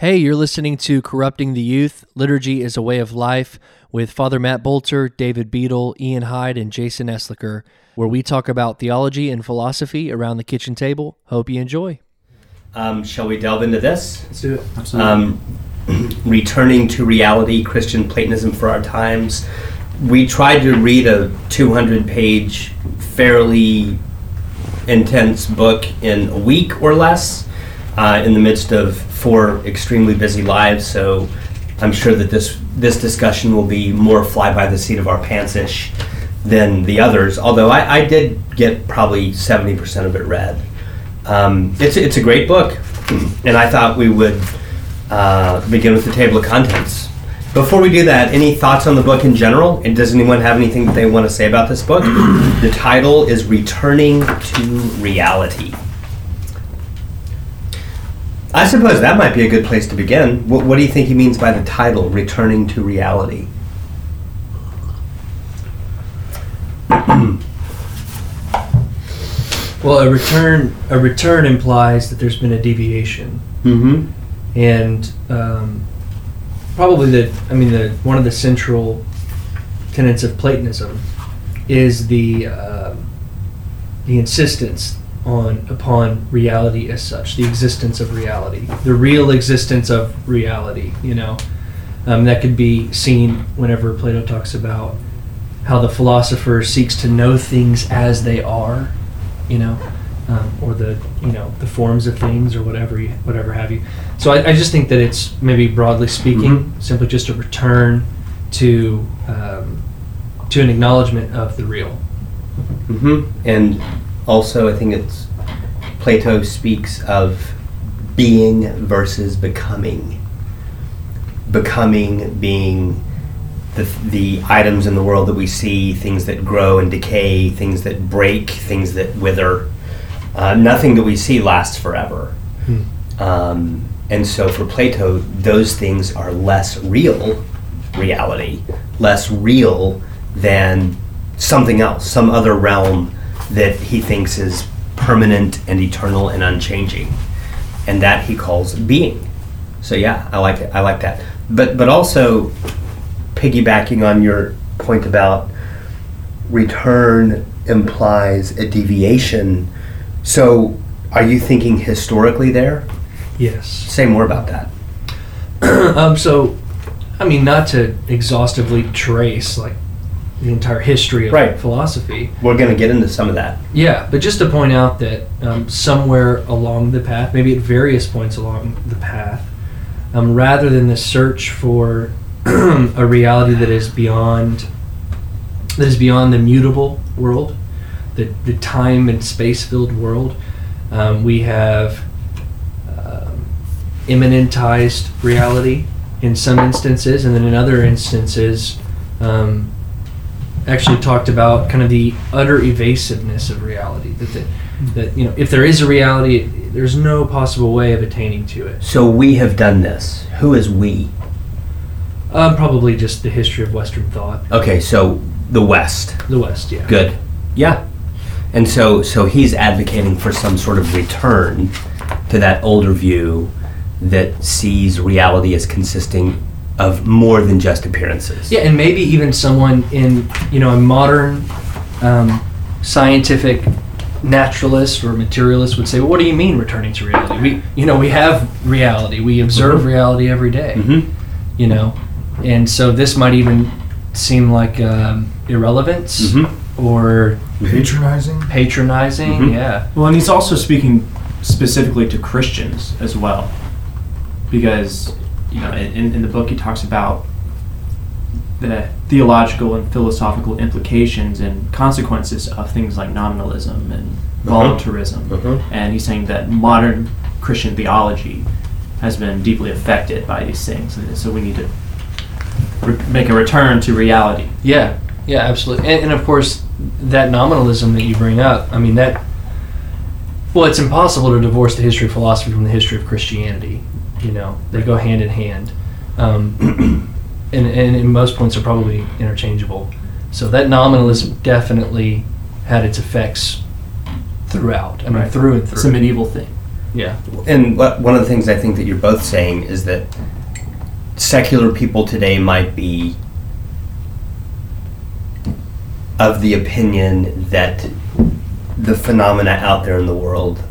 Hey, you're listening to Corrupting the Youth Liturgy is a Way of Life with Father Matt Bolter, David Beadle, Ian Hyde, and Jason Eslicker, where we talk about theology and philosophy around the kitchen table. Hope you enjoy. Um, shall we delve into this? Let's do it. Absolutely. Um, returning to reality, Christian Platonism for our times. We tried to read a 200 page, fairly intense book in a week or less uh, in the midst of four extremely busy lives. So I'm sure that this, this discussion will be more fly by the seat of our pants ish than the others, although I, I did get probably 70% of it read. Um, it's, it's a great book, and I thought we would uh, begin with the table of contents. Before we do that, any thoughts on the book in general? And does anyone have anything that they want to say about this book? the title is Returning to Reality. I suppose that might be a good place to begin. What, what do you think he means by the title, Returning to Reality? Well, a return a return implies that there's been a deviation, Mm-hmm. and um, probably the I mean the one of the central tenets of Platonism is the um the insistence on upon reality as such, the existence of reality, the real existence of reality. You know, um, that could be seen whenever Plato talks about how the philosopher seeks to know things as they are. You know, um, or the you know the forms of things or whatever you, whatever have you. So I, I just think that it's maybe broadly speaking, simply just a return to um, to an acknowledgement of the real. Mm-hmm. And also, I think it's Plato speaks of being versus becoming. Becoming being the, the items in the world that we see, things that grow and decay, things that break, things that wither. Uh, nothing that we see lasts forever. Um, and so for Plato, those things are less real reality, less real than something else, some other realm that he thinks is permanent and eternal and unchanging. And that he calls being. So yeah, I like it. I like that. But but also piggybacking on your point about return implies a deviation. So are you thinking historically there? Yes. Say more about that. um, so, I mean, not to exhaustively trace like the entire history of Right. philosophy. We're going to get into some of that. Yeah, but just to point out that um, somewhere along the path, maybe at various points along the path, um, rather than the search for a reality that is beyond that is beyond the mutable world, the the time and space filled world, um, we have um, immanentized reality in some instances, and then in other instances. Um, actually talked about kind of the utter evasiveness of reality. That, the, that you know, if there is a reality, there's no possible way of attaining to it. So we have done this. Who is we? Um, probably just the history of Western thought, Okay, so the West. the West. Yeah. Good. Yeah. And so so he's advocating for some sort of return to that older view that sees reality as consisting of more than just appearances. Yeah, and maybe even someone in you know a modern um, scientific naturalist or materialist would say, well, "What do you mean returning to reality? We you know we have reality. We observe Mhm. reality every day. Mm-hmm. You know, and so this might even seem like um, irrelevance Mm-hmm. or Patronizing. patronizing. Mhm. Yeah. Well, and he's also speaking specifically to Christians as well, because you know, in, in the book he talks about the theological and philosophical implications and consequences of things like nominalism and Uh-huh. voluntarism, Uh-huh. and he's saying that modern Christian theology has been deeply affected by these things, and so we need to re- make a return to reality. Yeah, yeah, absolutely. And, and of course, that nominalism that you bring up, I mean, that, well, it's impossible to divorce the history of philosophy from the history of Christianity. You know, they go hand in hand. Um, and, and in most points are probably interchangeable. So that nominalism definitely had its effects throughout. I mean, Right. through and through. It's a medieval thing. Yeah. And what, one of the things I think that you're both saying is that secular people today might be of the opinion that the phenomena out there in the world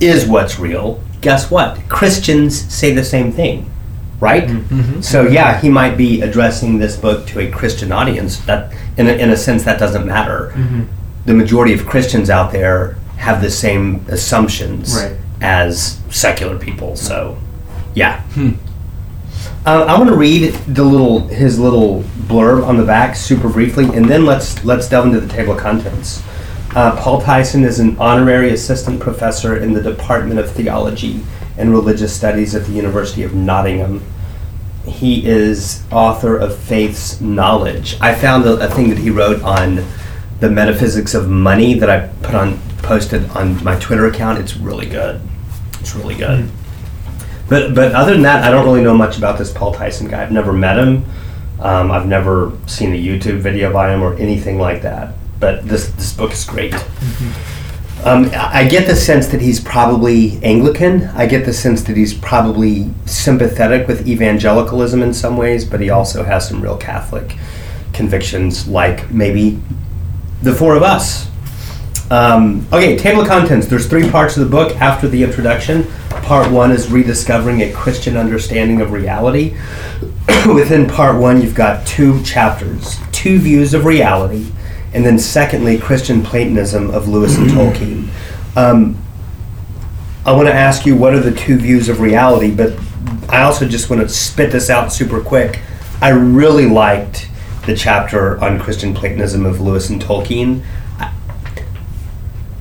is what's real. Guess what? Christians say the same thing, right? Mhm. So yeah, he might be addressing this book to a Christian audience. That, in a, in a sense, that doesn't matter. The majority of Christians out there have the same assumptions Right. as secular people. So, yeah. Hmm. Uh, I want to read the little his little blurb on the back super briefly, and then let's let's delve into the table of contents. Uh, Paul Tyson is an honorary assistant professor in the Department of Theology and Religious Studies at the University of Nottingham. He is author of Faith's Knowledge. I found a, a thing that he wrote on the metaphysics of money that I put on posted on my Twitter account. It's really good. It's really good. But but other than that, I don't really know much about this Paul Tyson guy. I've never met him. Um, I've never seen a YouTube video by him or anything like that. But this this book is great. Um, I I get the sense that he's probably Anglican. I get the sense that he's probably sympathetic with evangelicalism in some ways, but he also has some real Catholic convictions, like maybe the four of us. Um, okay, table of contents. There's three parts of the book after the introduction. Part one is rediscovering a Christian understanding of reality. Within part one, you've got two chapters, two views of reality, and then secondly, Christian Platonism of Lewis and Tolkien. Um, I want to ask you what are the two views of reality, but I also just want to spit this out super quick. I really liked the chapter on Christian Platonism of Lewis and Tolkien.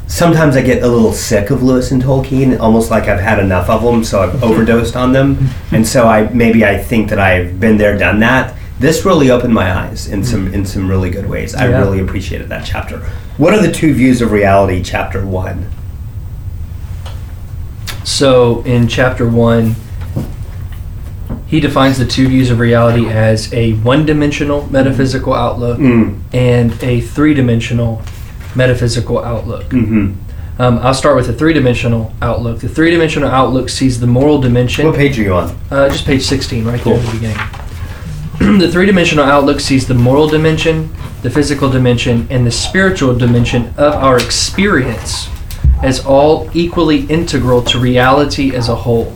Sometimes I get a little sick of Lewis and Tolkien, almost like I've had enough of them, so I've overdosed on them, and so I maybe I think that I've been there, done that. This really opened my eyes in some in some really good ways. I Yeah. really appreciated that chapter. What are the two views of reality? Chapter one. So in chapter one, he defines the two views of reality as a one-dimensional metaphysical outlook Mm. and a three-dimensional metaphysical outlook. Mm-hmm. Um, I'll start with the three-dimensional outlook. The three-dimensional outlook sees the moral dimension. What page are you on? Uh, just page 16, right Cool. there at the beginning. the three dimensional outlook sees the moral dimension, the physical dimension, and the spiritual dimension of our experience as all equally integral to reality as a whole.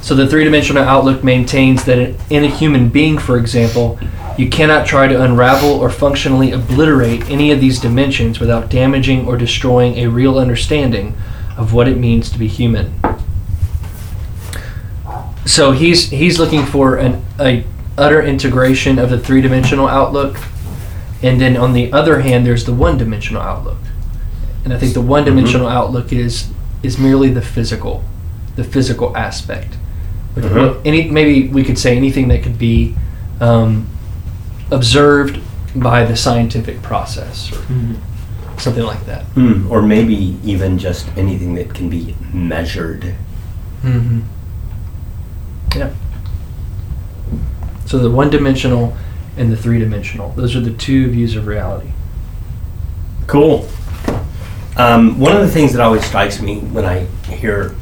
So the three dimensional outlook maintains that in a human being, for example, you cannot try to unravel or functionally obliterate any of these dimensions without damaging or destroying a real understanding of what it means to be human. So he's he's looking for an a utter integration of the three dimensional outlook, and then on the other hand, there's the one dimensional outlook, and I think the one dimensional outlook is is merely the physical, the physical aspect. Like, Mhm. Any maybe we could say anything that could be um, observed by the scientific process or something like that. Mm, or maybe even just anything that can be measured. Yeah. So the one dimensional and the three dimensional. Those are the two views of reality. Cool. Um, one of the things that always strikes me when I hear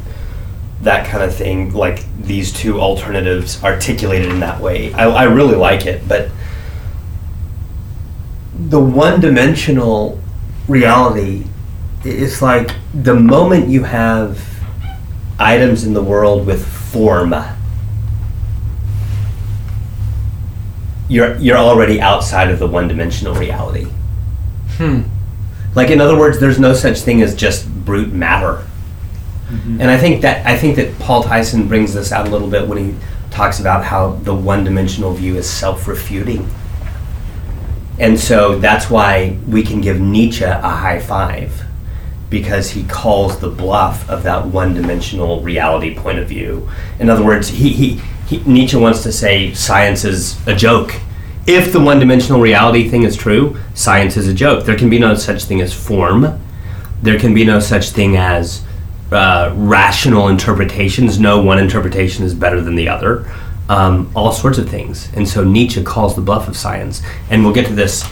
that kind of thing, like these two alternatives articulated in that way, I, I really like it. But the one dimensional reality, i- it's like the moment you have items in the world with form, you're, you're already outside of the one dimensional reality. Hmm. Like in other words, there's no such thing as just brute matter. And I think that I think that Paul Tyson brings this out a little bit when he talks about how the one-dimensional view is self-refuting. And so that's why we can give Nietzsche a high five because he calls the bluff of that one-dimensional reality point of view. In other words, he, he, he Nietzsche wants to say science is a joke. If the one-dimensional reality thing is true, science is a joke. There can be no such thing as form. There can be no such thing as uh, rational interpretations. No one interpretation is better than the other. Um, all sorts of things. And so Nietzsche calls the bluff of science. And we'll get to this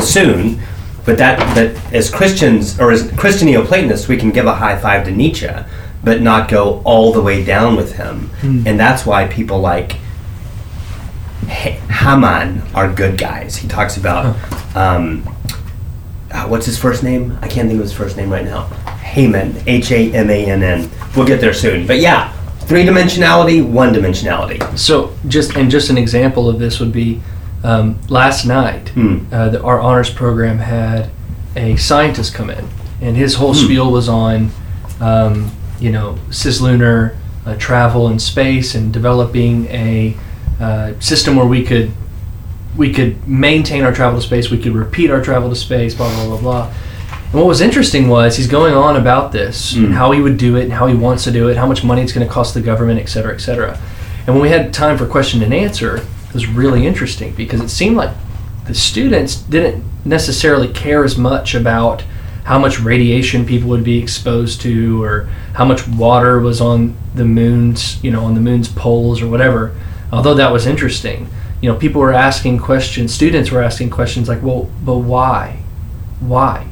soon. But that, that as Christians or as Christian Neoplatonists, we can give a high five to Nietzsche, but not go all the way down with him. And that's why people like Ha- Hamann are good guys. He talks about um, uh, what's his first name? I can't think of his first name right now. Hamann, H A M A N N. We'll get there soon. But yeah, three dimensionality, one dimensionality. So just and just an example of this would be um, last night. Hmm. Uh, the, our honors program had a scientist come in, and his whole Hmm. spiel was on, um, you know, cislunar uh, travel in space and developing a uh, system where we could we could maintain our travel to space, we could repeat our travel to space, blah blah blah blah. And what was interesting was he's going on about this, Mm. how he would do it, and how he wants to do it, how much money it's going to cost the government, et cetera, et cetera. And when we had time for question and answer, it was really interesting because it seemed like the students didn't necessarily care as much about how much radiation people would be exposed to or how much water was on the moon's you know on the moon's poles or whatever. Although that was interesting you know people were asking questions students were asking questions like well but why? Why?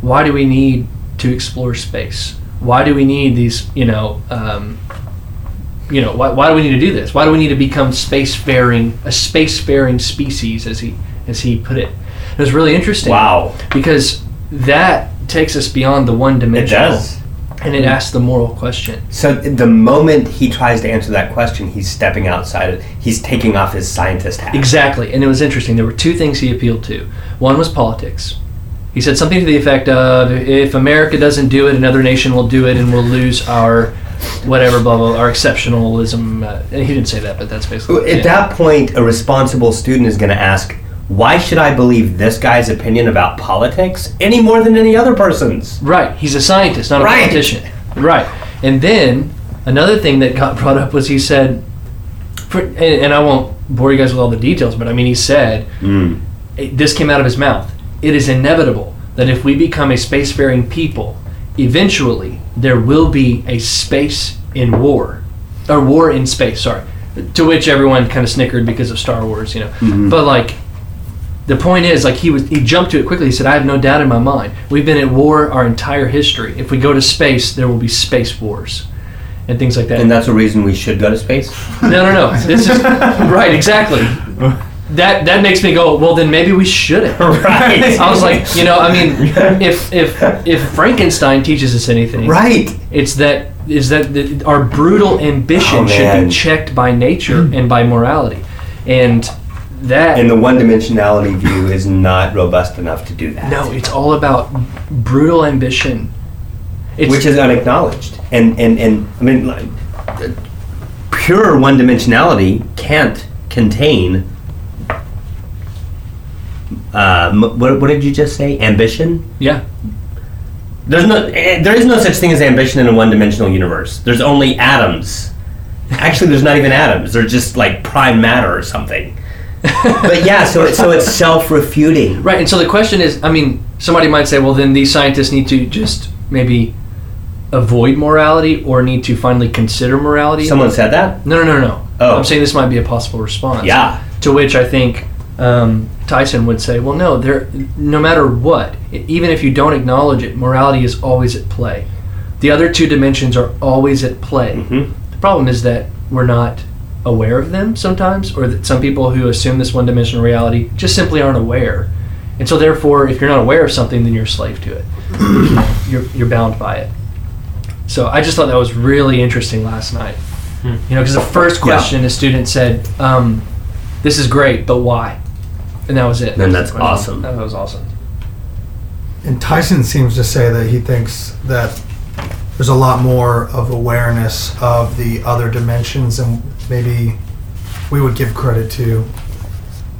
Why do we need to explore space? Why do we need these you know um, you know why, why do we need to do this? Why do we need to become spacefaring a spacefaring species as he as he put it. It was really interesting Wow, because that takes us beyond the one dimensional. it does. and it asks the moral question So the moment he tries to answer that question, he's stepping outside. It. He's taking off his scientist hat. exactly and it was interesting there were two things he appealed to one was politics he said something to the effect of if america doesn't do it another nation will do it and we'll lose our whatever blah blah our exceptionalism uh, he didn't say that but that's basically At yeah. that point, a responsible student is going to ask, "Why should I believe this guy's opinion about politics any more than any other person's?" Right. He's a scientist, not a Right. politician. Right. And then another thing that got brought up was he said, and, and I won't bore you guys with all the details, but I mean, he said, Mm. this came out of his mouth. It is inevitable that if we become a spacefaring people, eventually there will be a space in war, or war in space. Sorry. To which everyone kind of snickered because of Star Wars, you know. Mhm. But like, the point is, like he was, he jumped to it quickly. He said, "I have no doubt in my mind. We've been at war our entire history. If we go to space, there will be space wars, and things like that." And that's a reason we should go to space. no, no, no. This is right. Exactly. That that makes me go. Well, then maybe we shouldn't. right. I was like, you know, I mean, if if if Frankenstein teaches us anything, right. it's that is that the, our brutal ambition Oh, should be checked by nature and by morality, and that And the one-dimensionality view is not robust enough to do that. no, it's all about brutal ambition. It's, which is unacknowledged. And and and I mean, like, pure one-dimensionality can't contain. Um, what, what did you just say? Ambition. yeah, There's no. eh, There is no such thing as ambition in a one-dimensional universe. There's only atoms. Actually, there's not even atoms. They're just like prime matter or something. But yeah, so it, so it's self-refuting. right. And so the question is, I mean, somebody might say, well, then these scientists need to just maybe avoid morality or need to finally consider morality. Someone said that. No, no, no, no. Oh. I'm saying this might be a possible response. Yeah. To which I think um, Tyson would say, well, no, there, no matter what, even if you don't acknowledge it, morality is always at play. The other two dimensions are always at play. Mhm. The problem is that we're not aware of them sometimes, or that some people who assume this one dimensional reality just simply aren't aware. And so, therefore, if you're not aware of something, then you're a slave to it. you're, you're bound by it. So I just thought that was really interesting last night. Hmm. You know, because the first Yeah. question a student said, um, "This is great, but why?" And that was it. And that's That awesome. That was awesome. And Tyson seems to say that he thinks that there's a lot more of awareness of the other dimensions and maybe we would give credit to.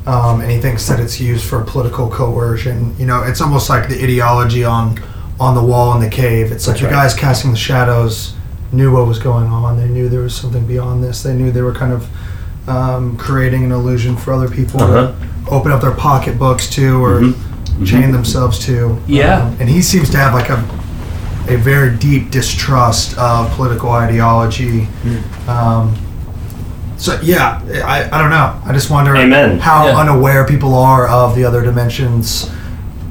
Um, and he thinks that it's used for political coercion. You know, it's almost like the ideology on on the wall in the cave. It's like That's the right. guys casting the shadows knew what was going on. They knew there was something beyond this. They knew they were kind of um, creating an illusion for other people Uh-huh. to open up their pocketbooks to or Mhm. chain themselves to. Yeah. Um, and he seems to have like a a very deep distrust of political ideology. Um, so yeah, I, I don't know. I just wonder Amen. how Yeah. unaware people are of the other dimensions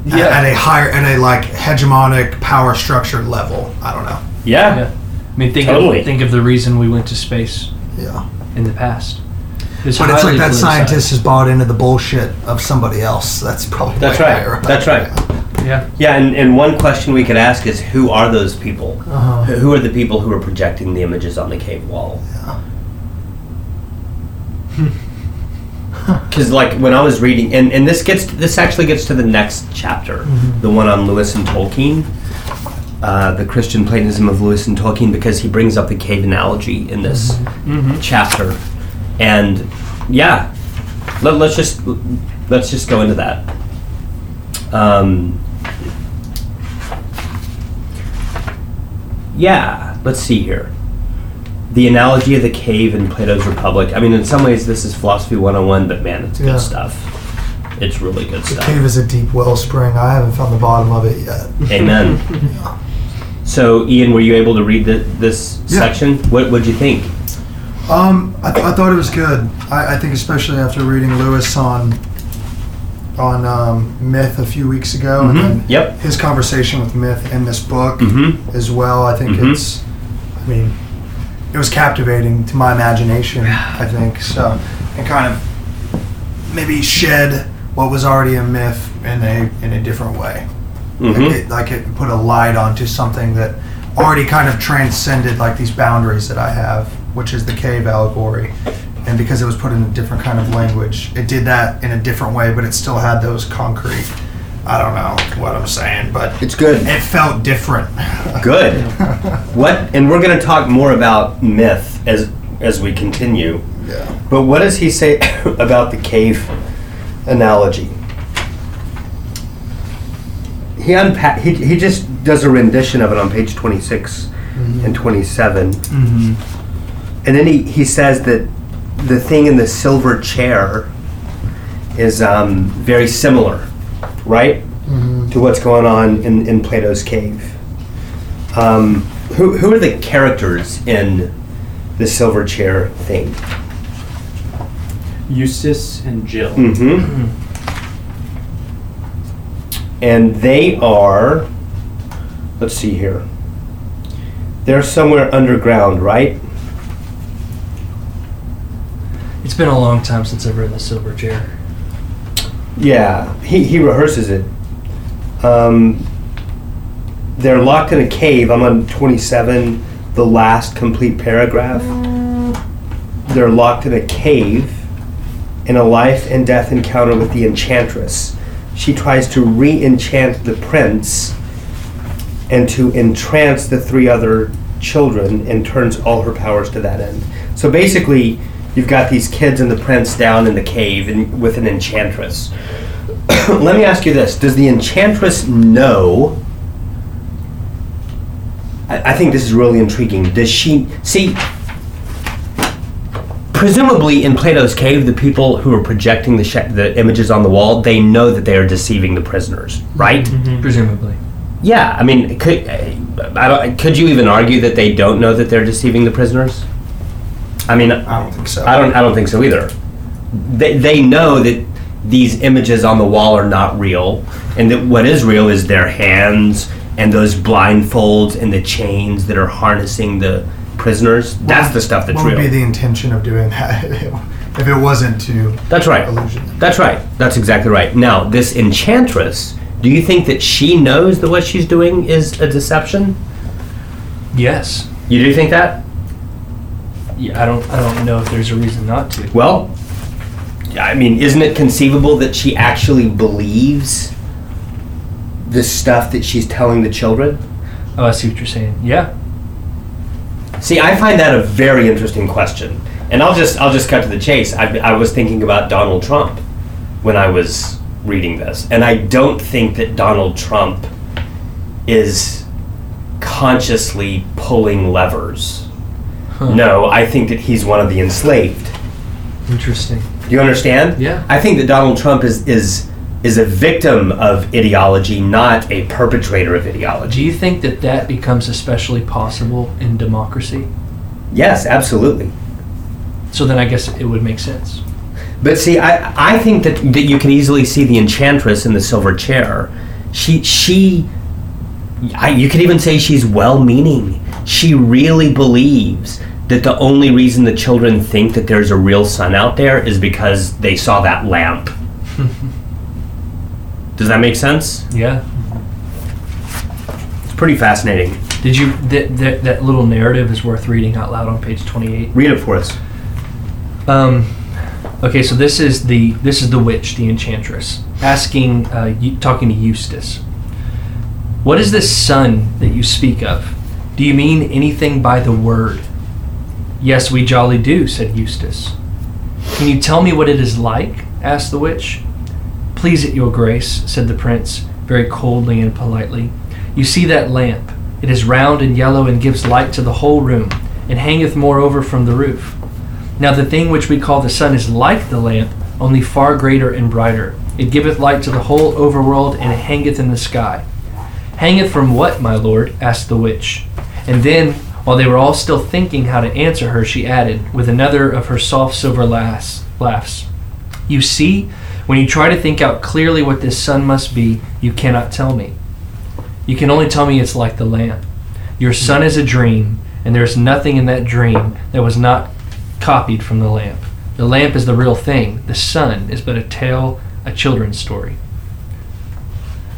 at- Yeah. at a higher, at a like hegemonic power structure level. I don't know. Yeah. Yeah. I mean, think Totally. of think of the reason we went to space Yeah. in the past. But it's like that scientist has bought into the bullshit of somebody else. That's probably That's right. That's right. Yeah. Yeah, and, and one question we could ask is who are those people? Uh-huh. Who who are the people who are projecting the images on the cave wall? Because like when I was reading, and, and this gets this actually gets to the next chapter, Mhm. the one on Lewis and Tolkien, uh, the Christian Platonism of Lewis and Tolkien, because he brings up the cave analogy in this Mm-hmm. chapter, and yeah, let, let's just let's just go into that. Um, yeah, let's see here. The analogy of the cave in Plato's Republic. I mean, in some ways, this is philosophy 101, but man, it's good Yeah. stuff. It's really good The stuff. The cave is a deep wellspring. I haven't found the bottom of it yet. Amen. Yeah. So, Ian, were you able to read the, this Yeah. section? What would you think? Um, I, th- I thought it was good. I, I think especially after reading Lewis on on um, Myth a few weeks ago, and Mhm. then Yep. his conversation with Myth in this book Mm-hmm. as well. I think Mhm. it's, I mean, it was captivating to my imagination. I think so, and kind of maybe shed what was already a myth in a in a different way. Like, Mm-hmm. it, like it put a light onto something that already kind of transcended like these boundaries that I have, which is the cave allegory. And because it was put in a different kind of language, it did that in a different way, but it still had those concrete. I don't know what I'm saying, but It's good. it felt different. Good. What? And we're going to talk more about myth as as we continue. yeah. But what does he say about the cave analogy? He unpack. He, he just does a rendition of it on page twenty and twenty seven, Mm-hmm. and then he, he says that the thing in the silver chair is um, very similar, right, Mhm. to what's going on in, in Plato's cave. Um, who who are the characters in the silver chair thing? Eustace and Jill. Mm-hmm. And they are, let's see here. They're somewhere underground, right? It's been a long time since I've read the Silver Chair. Yeah, he, he rehearses it. Um, they're locked in a cave. I'm on 27, the last complete paragraph. They're locked in a cave in a life and death encounter with the enchantress. She tries to re enchant the prince and to entrance the three other children and turns all her powers to that end. So basically, you've got these kids and the prince down in the cave and with an enchantress. Let me ask you this Does the enchantress know? I, I think this is really intriguing. Does she see? Presumably, in Plato's cave, the people who are projecting the, sh- the images on the wall, they know that they are deceiving the prisoners, right? Mm-hmm. Mm-hmm. Presumably. Yeah, I mean, could I don't, could you even argue that they don't know that they're deceiving the prisoners? I mean, I don't think so. I don't. I don't think so either. They they know that these images on the wall are not real, and that what is real is their hands and those blindfolds and the chains that are harnessing the prisoners. That's the stuff that's what would be the intention of doing that if it wasn't to That's right. illusion? That's right. That's exactly right. Now, this enchantress. Do you think that she knows that what she's doing is a deception? Yes. You do think that? Yeah, I don't. I don't know if there's a reason not to. Well, I mean, isn't it conceivable that she actually believes the stuff that she's telling the children? Oh, I see what you're saying. Yeah. See, I find that a very interesting question, and I'll just I'll just cut to the chase. I, I was thinking about Donald Trump when I was reading this, and I don't think that Donald Trump is consciously pulling levers. Huh. No, I think that he's one of the enslaved. Interesting. Do you understand? Yeah. I think that Donald Trump is is is a victim of ideology, not a perpetrator of ideology. Do you think that that becomes especially possible in democracy? Yes, absolutely. So then I guess it would make sense. But see, I, I think that, that you can easily see the enchantress in the silver chair She she I, you could even say she's well-meaning. She really believes that the only reason the children think that there's a real sun out there is because they saw that lamp. Does that make sense? Yeah. It's pretty fascinating. Did you that, that that little narrative is worth reading out loud on page 28. Read it for us. Um, okay, so this is the this is the witch, the enchantress, asking, uh, talking to Eustace. What is this sun that you speak of? Do you mean anything by the word? Yes, we jolly do," said Eustace. "Can you tell me what it is like?" asked the witch. "Please it your grace," said the prince, very coldly and politely. "You see that lamp? It is round and yellow and gives light to the whole room, and hangeth moreover from the roof. Now the thing which we call the sun is like the lamp, only far greater and brighter. It giveth light to the whole overworld, and hangeth in the sky. Hangeth from what, my lord? asked the witch. And then, while they were all still thinking how to answer her, she added, with another of her soft silver laughs, laughs You see, when you try to think out clearly what this sun must be, you cannot tell me. You can only tell me it's like the lamp. Your sun is a dream, and there is nothing in that dream that was not copied from the lamp. The lamp is the real thing. The sun is but a tale, a children's story.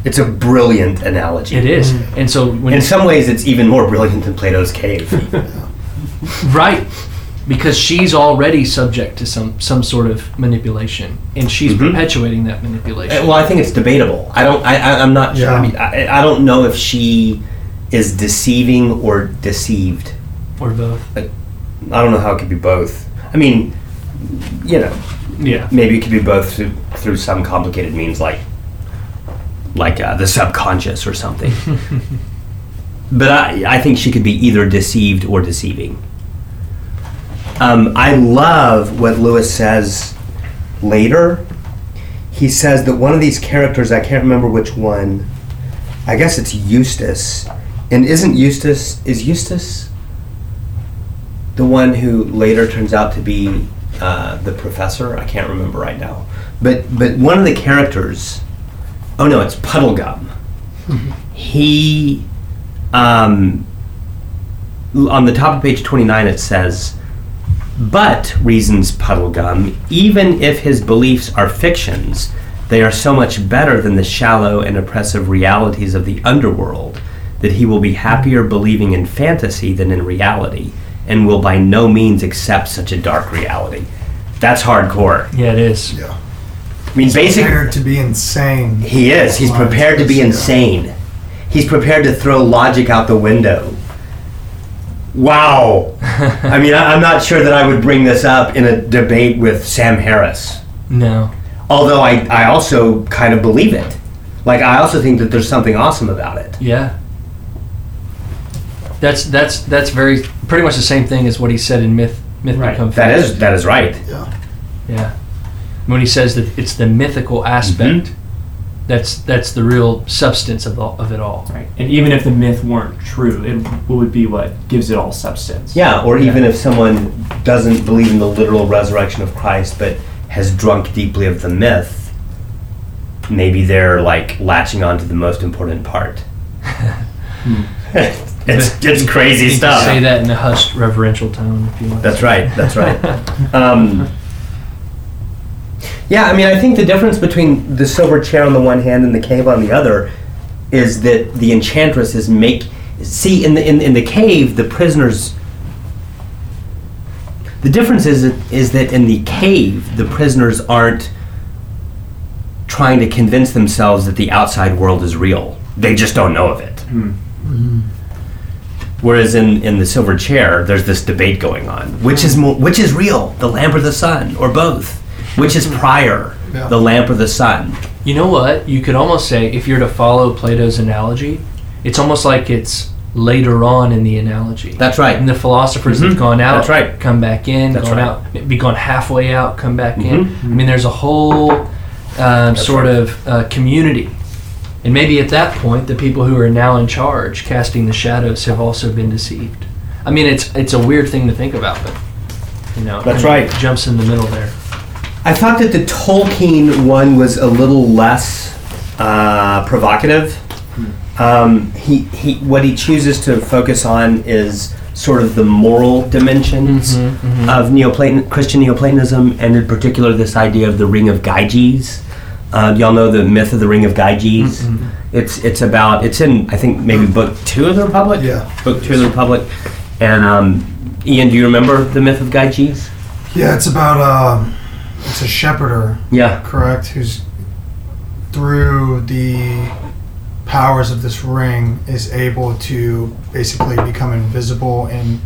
It's a brilliant analogy. It is. And so when In some ways, it's even more brilliant than Plato's cave. right because she's already subject to some some sort of manipulation and she's Mhm. perpetuating that manipulation. Uh, well, I think it's debatable. I don't. I, I, I'm not sure. Yeah. I, mean, I, I don't know if she is deceiving or deceived. or both. I don't know how it could be both. I mean, you know, Yeah. maybe it could be both through, through some complicated means, like like uh, the subconscious or something. but I, I think she could be either deceived or deceiving. Um, I love what Lewis says later. He says that one of these characters, I can't remember which one, I guess it's Eustace. And isn't Eustace, is Eustace the one who later turns out to be uh, the professor? I can't remember right now. But, but one of the characters, oh no, it's Puddleglum. he, um, on the top of page 29, it says, but, reasons Puddleglum, even if his beliefs are fictions, they are so much better than the shallow and oppressive realities of the underworld that he will be happier believing in fantasy than in reality, and will by no means accept such a dark reality. That's hardcore. Yeah, it is. Yeah. I mean, basically, Prepared to be insane. he is. He's prepared to be insane. He's prepared to throw logic out the window. Wow. I mean, I, I'm not sure that I would bring this up in a debate with Sam Harris. No. Although I, I also kind of believe it. Like, I also think that there's something awesome about it. Yeah. That's that's that's very pretty much the same thing as what he said in Myth Myth Right. Become That Fact. is that is right. Yeah. Yeah. When he says that it's the mythical aspect, Mm-hmm. that's that's the real substance of all, of it all. Right. And even if the myth weren't true, it would be what gives it all substance. Yeah, or even if someone doesn't believe in the literal resurrection of Christ but has drunk deeply of the myth, maybe they're like latching on to the most important part. it's it's crazy You stuff. Say that in a hushed, reverential tone if you want. That's right. That's right. Um, yeah, I mean, I think the difference between the silver chair on the one hand and the cave on the other is that the enchantress is make. See, in the in, in the cave, the prisoners. The difference is is that in the cave, the prisoners aren't trying to convince themselves that the outside world is real. They just don't know of it. Hmm. Mm-hmm. Whereas in, in the silver chair, there's this debate going on: which is hmm. more, which is real, the lamp or the sun, or both? Which is prior, Yeah. the lamp or the sun? You know what? You could almost say, if you're to follow Plato's analogy, it's almost like it's later on in the analogy. That's right. And the philosophers Mhm. have gone out, That's right. come back in, That's gone right. out, be gone halfway out, come back in. Mhm. I mean, there's a whole um, sort right. of uh, community. And maybe at that point, the people who are now in charge, casting the shadows, have also been deceived. I mean, it's it's a weird thing to think about, but you know, That's right. Jumps in the middle there. I thought that the Tolkien one was a little less uh, provocative. Um, he, he what he chooses to focus on is sort of the moral dimensions Mhm, mhm. of Neoplaton Christian Neoplatonism, and in particular this idea of the Ring of Gyges. Uh, y'all know the myth of the Ring of Gyges. Mm-mm. It's it's about it's in I think maybe book two of the Republic. Yeah. book two of the Republic. And um, Ian, do you remember the myth of Gyges? Yeah, it's about um, it's a shepherder, Yeah. correct, who's through the powers of this ring is able to basically become invisible and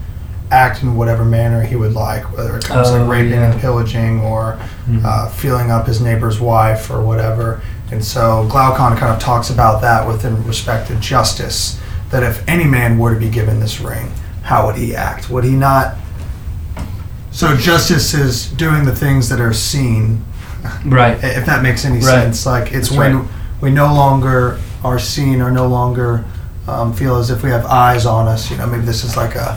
act in whatever manner he would like, whether it comes Oh, like raping yeah. and pillaging or Mhm. uh, feeling up his neighbor's wife or whatever. And so Glaucon kind of talks about that within respect to justice. That if any man were to be given this ring, how would he act? Would he not? So justice is doing the things that are seen, Right. if that makes any Right. sense. Like it's That's when right. we no longer are seen or no longer um, feel as if we have eyes on us. You know, maybe this is like a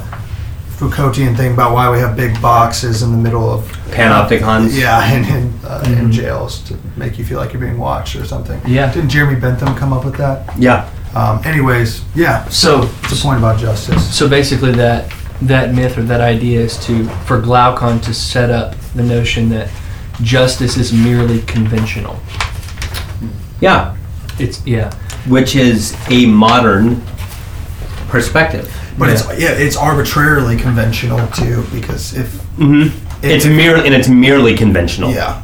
Foucaultian thing about why we have big boxes in the middle of Panopticons. yeah, in, in, uh, in Mhm. jails to make you feel like you're being watched or something. Yeah. Didn't Jeremy Bentham come up with that? Yeah. Um, anyways, yeah. So It's a point about justice. So basically, that that myth or that idea is to for Glaucon to set up the notion that justice is merely conventional. Yeah. It's yeah, Which is a modern perspective. But Yeah. it's yeah, it's arbitrarily conventional too because if Mm-hmm. It's merely and it's merely conventional. yeah,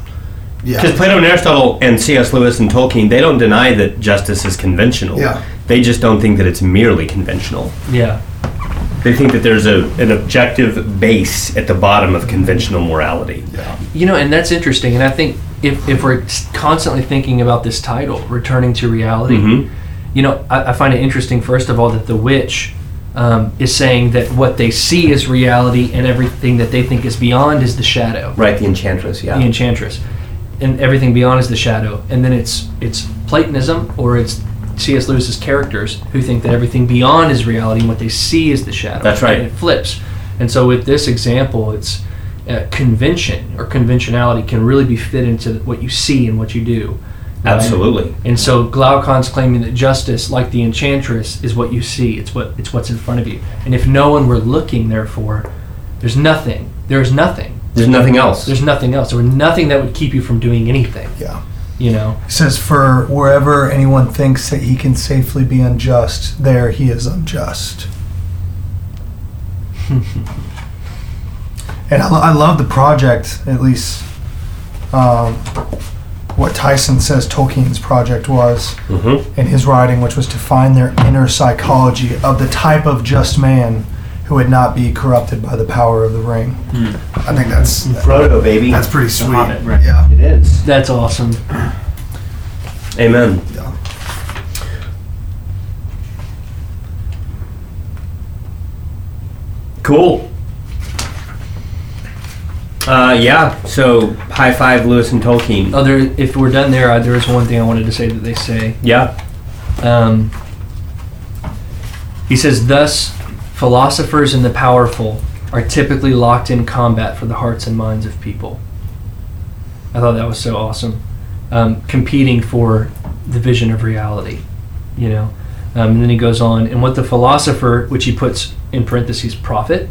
Because yeah, Plato and Aristotle and C.S. Lewis and Tolkien, they don't deny that justice is conventional. Yeah. They just don't think that it's merely conventional. yeah, They think that there's a, an objective base at the bottom of conventional morality. yeah. you know, and that's interesting. And I think if if we're constantly thinking about this title, returning to reality, Mhm. you know, I, I find it interesting. First of all, that the witch. Um, is saying that what they see is reality and everything that they think is beyond is the shadow. Right, the Enchantress, yeah. the enchantress and everything beyond is the shadow and then it's it's platonism or it's cs lewis's characters who think that everything beyond is reality and what they see is the shadow That's right. and it flips and so with this example it's uh, convention or conventionality can really be fit into what you see and what you do right? Absolutely. and so glaucon's claiming that justice like the enchantress is what you see it's what it's what's in front of you and if no one were looking therefore there's nothing there's nothing There's nothing else. there's nothing else. There were nothing that would keep you from doing anything. yeah. You know. It says, "For wherever anyone thinks that he can safely be unjust, there he is unjust." And I, lo- I love the project, at least um, what Tyson says Tolkien's project was mm-hmm. in his writing, which was to find their inner psychology of the type of just man who would not be corrupted by the power of the ring. I think that's Frodo, baby. that's pretty sweet. Hobbit, right. Yeah. it is. That's awesome. Amen. yeah. Cool. Uh, yeah, so high five Lewis and Tolkien. Oh, there. If we're done there, uh, there is one thing I wanted to say that they say. Yeah. Um, he says, "Thus, philosophers and the powerful are typically locked in combat for the hearts and minds of people." I thought that was so awesome, um, competing for the vision of reality. You know, um, and then he goes on, and what the philosopher, which he puts in parentheses, prophet,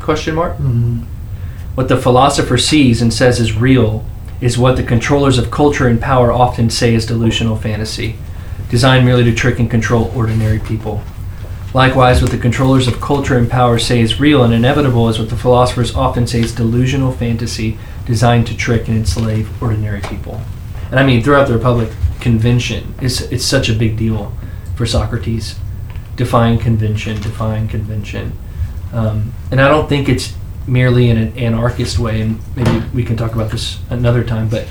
question mark. Mhm. What the philosopher sees and says is real is what the controllers of culture and power often say is delusional fantasy, designed merely to trick and control ordinary people. Likewise, what the controllers of culture and power say is real and inevitable is what the philosophers often say is delusional fantasy, designed to trick and enslave ordinary people. And I mean, throughout the Republic, convention is it's such a big deal for Socrates. Define convention, define convention. Um, and I don't think it's merely in an anarchist way, and maybe we can talk about this another time. But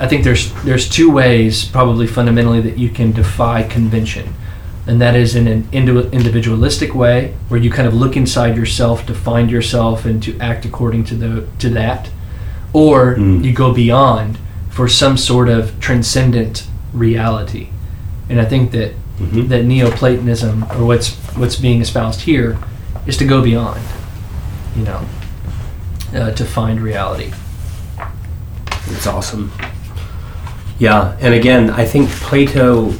I think there's there's two ways, probably fundamentally, that you can defy convention, and that is in an individualistic way, where you kind of look inside yourself to find yourself and to act according to the to that, or Mm. you go beyond for some sort of transcendent reality. And I think that Mhm. that Neoplatonism, or what's what's being espoused here, is to go beyond, you know, uh, to find reality. It's awesome. Yeah, and again, I think Plato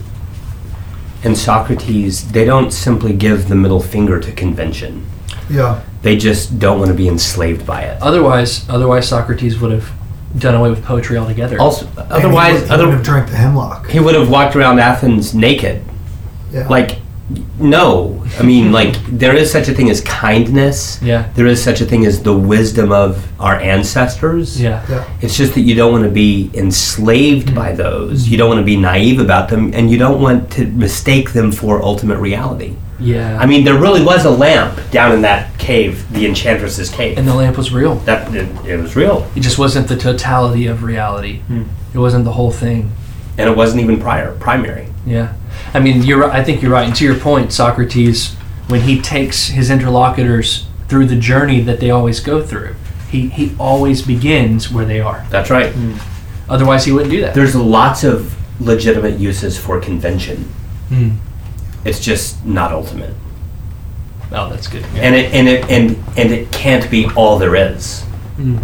and Socrates, they don't simply give the middle finger to convention. Yeah. They just don't want to be enslaved by it. Otherwise, otherwise Socrates would have done away with poetry altogether. Also, And he otherwise, would, he would have drank the hemlock. he would have walked around Athens naked. Yeah. Like, no. I mean, like, there is such a thing as kindness. Yeah. There is such a thing as the wisdom of our ancestors. yeah. yeah. It's just that you don't want to be enslaved by those. You don't want to be naive about them, and you don't want to mistake them for ultimate reality. Yeah. I mean, there really was a lamp down in that cave, the Enchantress's cave. and the lamp was real. that it, it was real, It just wasn't the totality of reality. Hmm. It wasn't the whole thing. and it wasn't even prior primary. Yeah. I mean, you're. right- I think you're right. And to your point, Socrates, when he takes his interlocutors through the journey that they always go through, he he always begins where they are. That's right. Otherwise, he wouldn't do that. There's lots of legitimate uses for convention. Hmm. It's just not ultimate, Oh, that's good. and it and it and and it can't be all there is. Hmm.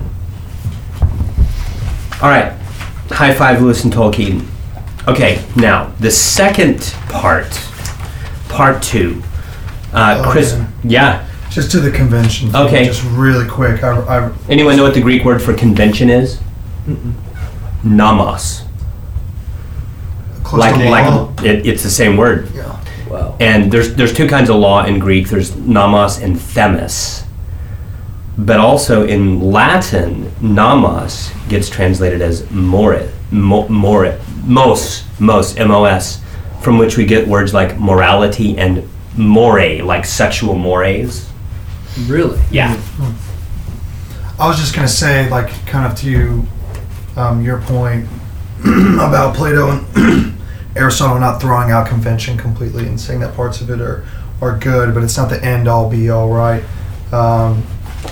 All right. High five, Lewis and Tolkien. Okay, now the second part, part two. Uh, Oh, Chris, man. yeah. Just to the convention. thing, Okay. Just really quick. I, I, Anyone know what the Greek word for convention is? Namos. close Like, to law. like it, it's the same word. yeah. Wow. And there's there's two kinds of law in Greek. There's nomos and themis. But also in Latin, nomos gets translated as more, mo, more, mos, mos, m-o-s, from which we get words like morality and more, like sexual mores. Really? Yeah. I was just gonna say, like, kind of to um, your point about Plato and Aristotle not throwing out convention completely and saying that parts of it are are good, but it's not the end all be all. Right? Um,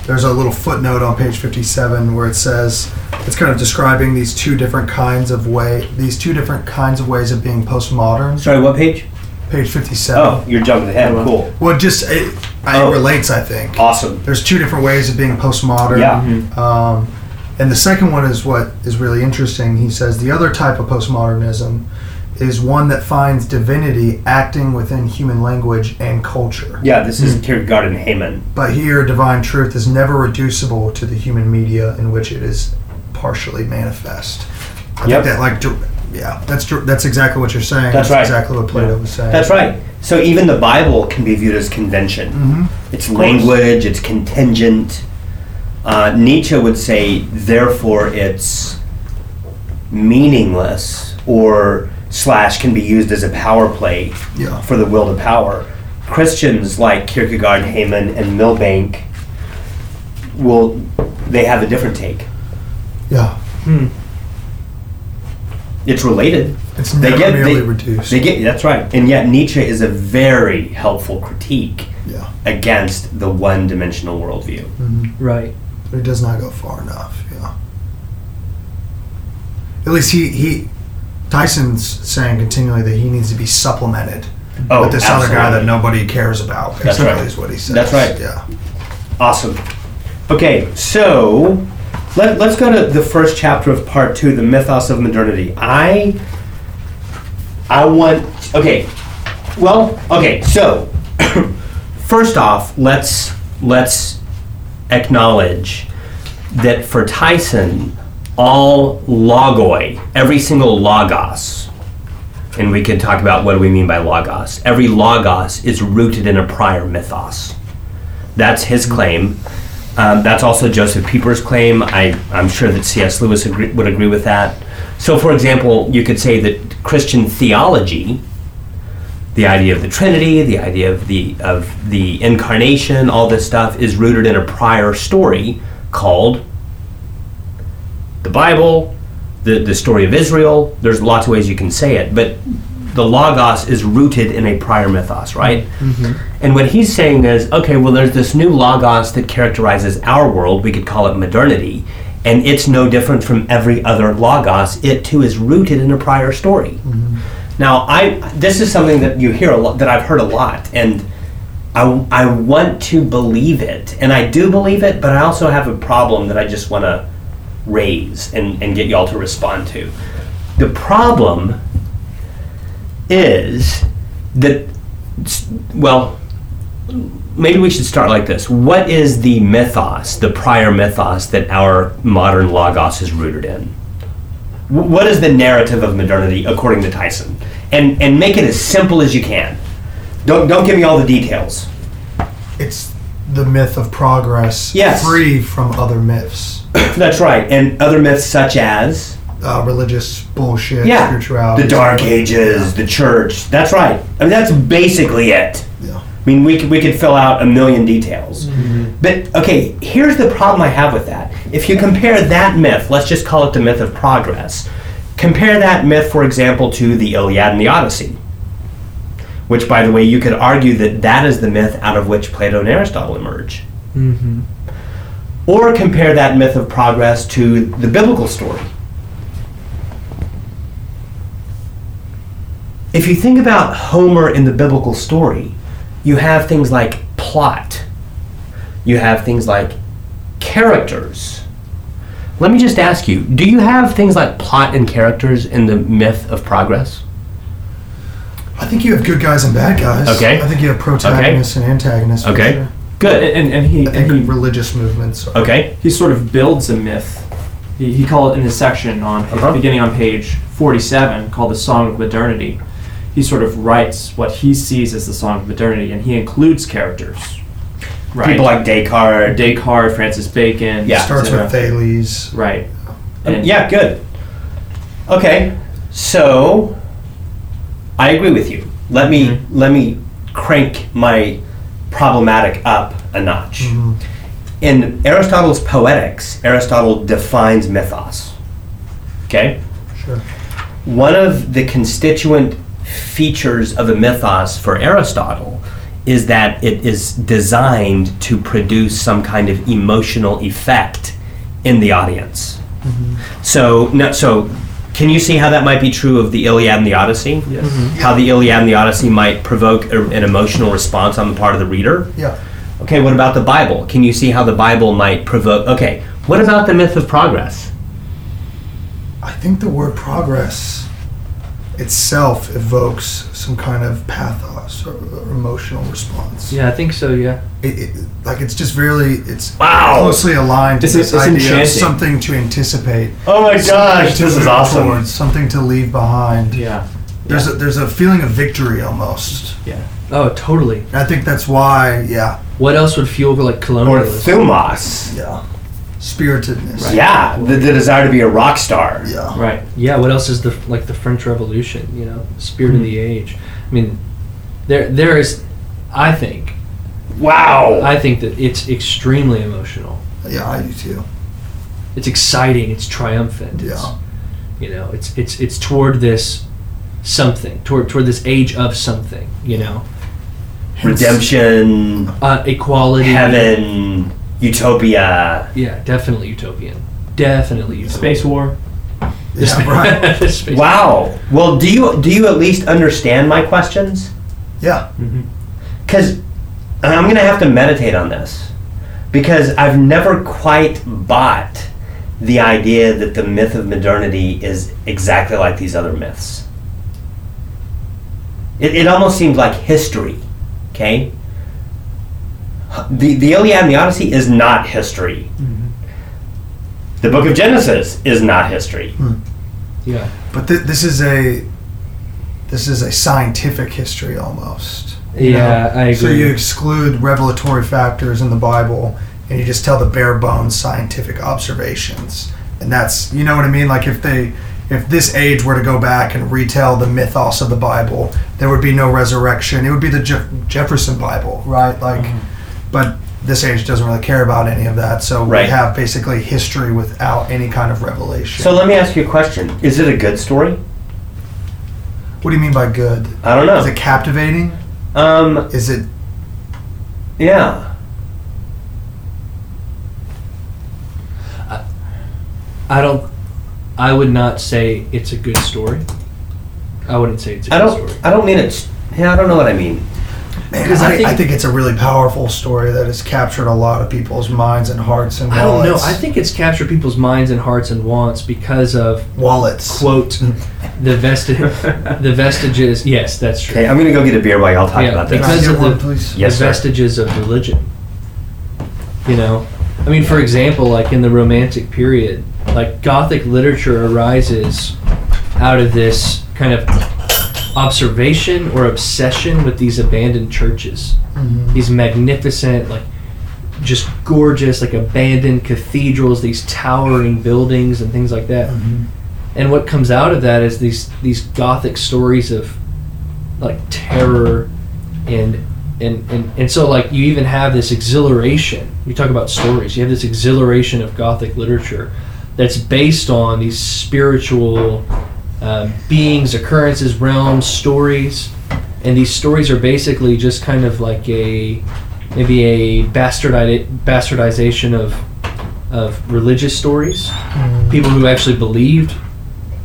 there's a little footnote on page 57 where it says it's kind of describing these two different kinds of way, these two different kinds of ways of being postmodern. Sorry, what page? Page 57. Oh, you're jumping ahead. Cool. Well, just it, Oh. relates, I think. Awesome. There's two different ways of being postmodern. Yeah. Um, and the second one is what is really interesting. He says the other type of postmodernism is one that finds divinity acting within human language and culture. Yeah, this is Kierkegaard and Hamann. But here, divine truth is never reducible to the human media in which it is partially manifest. I Yep. think that, like, yeah, that's dir- that's exactly what you're saying. That's right. exactly what Plato was saying. That's right. So even the Bible can be viewed as convention. Mm-hmm. It's language, it's contingent. Uh, Nietzsche would say, therefore, it's meaningless or slash can be used as a power play Yeah. for the will to power. Christians like Kierkegaard, Hamann, and Milbank will they have a different take. Yeah. Hmm. It's related. It's They never get merely they, reduced. They get that's right. And yet Nietzsche is a very helpful critique yeah. against the one-dimensional worldview. hmm Right. But it does not go far enough. Yeah. At least he he Tyson's saying continually that he needs to be supplemented Oh, with this other guy that nobody cares about. That's right. is what he says. That's right. Yeah. Awesome. Okay, so let, let's go to the first chapter of part two, the mythos of modernity. I I want okay. Well, okay, so first off, let's let's acknowledge that for Tyson, all logoi, every single logos, and we could talk about what do we mean by logos. Every logos is rooted in a prior mythos. That's his claim. Um, that's also Joseph Pieper's claim. I, I'm sure that C.S. Lewis agree, would agree with that. So, for example, you could say that Christian theology, the idea of the Trinity, the idea of the of the incarnation, all this stuff is rooted in a prior story called the Bible, the, the story of Israel. There's lots of ways you can say it, but the Logos is rooted in a prior mythos, right? Mm-hmm. And what he's saying is, okay, well, there's this new Logos that characterizes our world. We could call it modernity. And it's no different from every other Logos. It too is rooted in a prior story. Mm-hmm. Now, I this is something that you hear a lot, that I've heard a lot, and I, I want to believe it, and I do believe it, but I also have a problem that I just want to raise and, and get y'all to respond to. The problem is that, well, maybe we should start like this. What is the mythos, the prior mythos that our modern logos is rooted in? What is the narrative of modernity according to Tyson? And and make it as simple as you can. Don't don't give me all the details. It's the myth of progress, Yes. free from other myths, That's right. And other myths such as uh, religious bullshit, yeah, spirituality, the Dark Ages, the church. That's right. I mean that's basically it. Yeah. I mean, we could, we could fill out a million details. But, okay, here's the problem I have with that. If you compare that myth, let's just call it the myth of progress, compare that myth, for example, to the Iliad and the Odyssey. Which, by the way, you could argue that that is the myth out of which Plato and Aristotle emerge. Mm-hmm. Or compare that myth of progress to the biblical story. If you think about Homer in the biblical story, you have things like plot, you have things like characters. Let me just ask you do you have things like plot and characters in the myth of progress? I think you have good guys and bad guys. Okay. I think you have protagonists and antagonists. for Okay. sure. Good. And, and he I think and he, religious movements. Are, Okay. he sort of builds a myth. He, he called it in his section on Uh-huh. beginning on page 47 called the Song of Modernity. He sort of writes what he sees as the Song of Modernity, and he includes characters. Right. People like Descartes. Descartes, Francis Bacon. Yeah. Starts with Thales. Right. Um, yeah, good. Okay, so I agree with you. Let me Mhm. let me crank my problematic up a notch. Mhm. In Aristotle's Poetics, Aristotle defines mythos. Okay? Sure. One of the constituent features of a mythos for Aristotle is that it is designed to produce some kind of emotional effect in the audience. So, no, so can you see how that might be true of the Iliad and the Odyssey? Yes. Mm-hmm. How the Iliad and the Odyssey might provoke a, an emotional response on the part of the reader? Yeah. Okay, what about the Bible? Can you see how the Bible might provoke? Okay, what about the myth of progress? I think the word progress itself evokes some kind of pathos or, or emotional response. Yeah, I think so. Yeah. It, it, like it's just really it's Wow. closely aligned to It's- this it's idea enchanting. of something to anticipate. Oh my something to move towards, something to leave behind. Yeah. There's a, there's a feeling of victory almost. Yeah. Oh, totally. I think that's why, yeah, What else would fuel like Or colonialism? thumos. yeah, spiritedness. Yeah, the, the desire to be a rock star. Yeah. Right. Yeah. What else is the like the French Revolution? You know, spirit of the age. I mean, there there is, I think, Wow. I think that it's extremely emotional. Yeah, I do too. It's exciting. It's triumphant. It's, Yeah. You know, it's it's it's toward this something, toward toward this age of something. You know, Redemption, uh, equality, heaven, utopia. Yeah, definitely utopian. Definitely utopian. Space war. Yeah, right. Space- Wow. Well, do you do you at least understand my questions? Yeah. Mm-hmm. Because I'm going to have to meditate on this. Because I've never quite bought the idea that the myth of modernity is exactly like these other myths. It, it almost seems like history, okay? The, the Iliad and the Odyssey is not history. The book of Genesis is not history. Hmm. Yeah. But th- this is a this is a scientific history almost. Yeah, know? I So you exclude revelatory factors in the Bible, and you just tell the bare bones scientific observations, and that's you know what I mean. Like if they if this age were to go back and retell the mythos of the Bible, there would be no resurrection. It would be the Jeff- Jefferson Bible, right? Like, mm-hmm. But this age doesn't really care about any of that. So Right. we have basically history without any kind of revelation. So let me ask you a question. Is it a good story? what do you mean by good? I don't know. Is it captivating? Um, Is it yeah. I don't. I would not say it's a good story. I wouldn't say it's a I good don't. story. I don't mean it's. Yeah, I don't know what I mean. Man, Because I, I think- I think it's a really powerful story that has captured a lot of people's minds and hearts and wallets. I don't know. I think it's captured people's minds and hearts and wants because of wallets. quote the vesti- the vestiges. Yes, that's true. Okay, I'm gonna go get a beer while y'all talk Yeah, about this. Because get of one, the. Yes, the sir. vestiges of religion. You know, I mean, for example, like in the Romantic period, like Gothic literature arises out of this kind of observation or obsession with these abandoned churches, Mhm. these magnificent, like just gorgeous, like abandoned cathedrals, these towering buildings and things like that Mhm. and what comes out of that is these these gothic stories of like terror and and, and and so like you even have this exhilaration you talk about stories you have this exhilaration of gothic literature that's based on these spiritual uh, beings occurrences realms stories and these stories are basically just kind of like a maybe a bastardi- bastardization of of religious stories Mhm. people who actually believed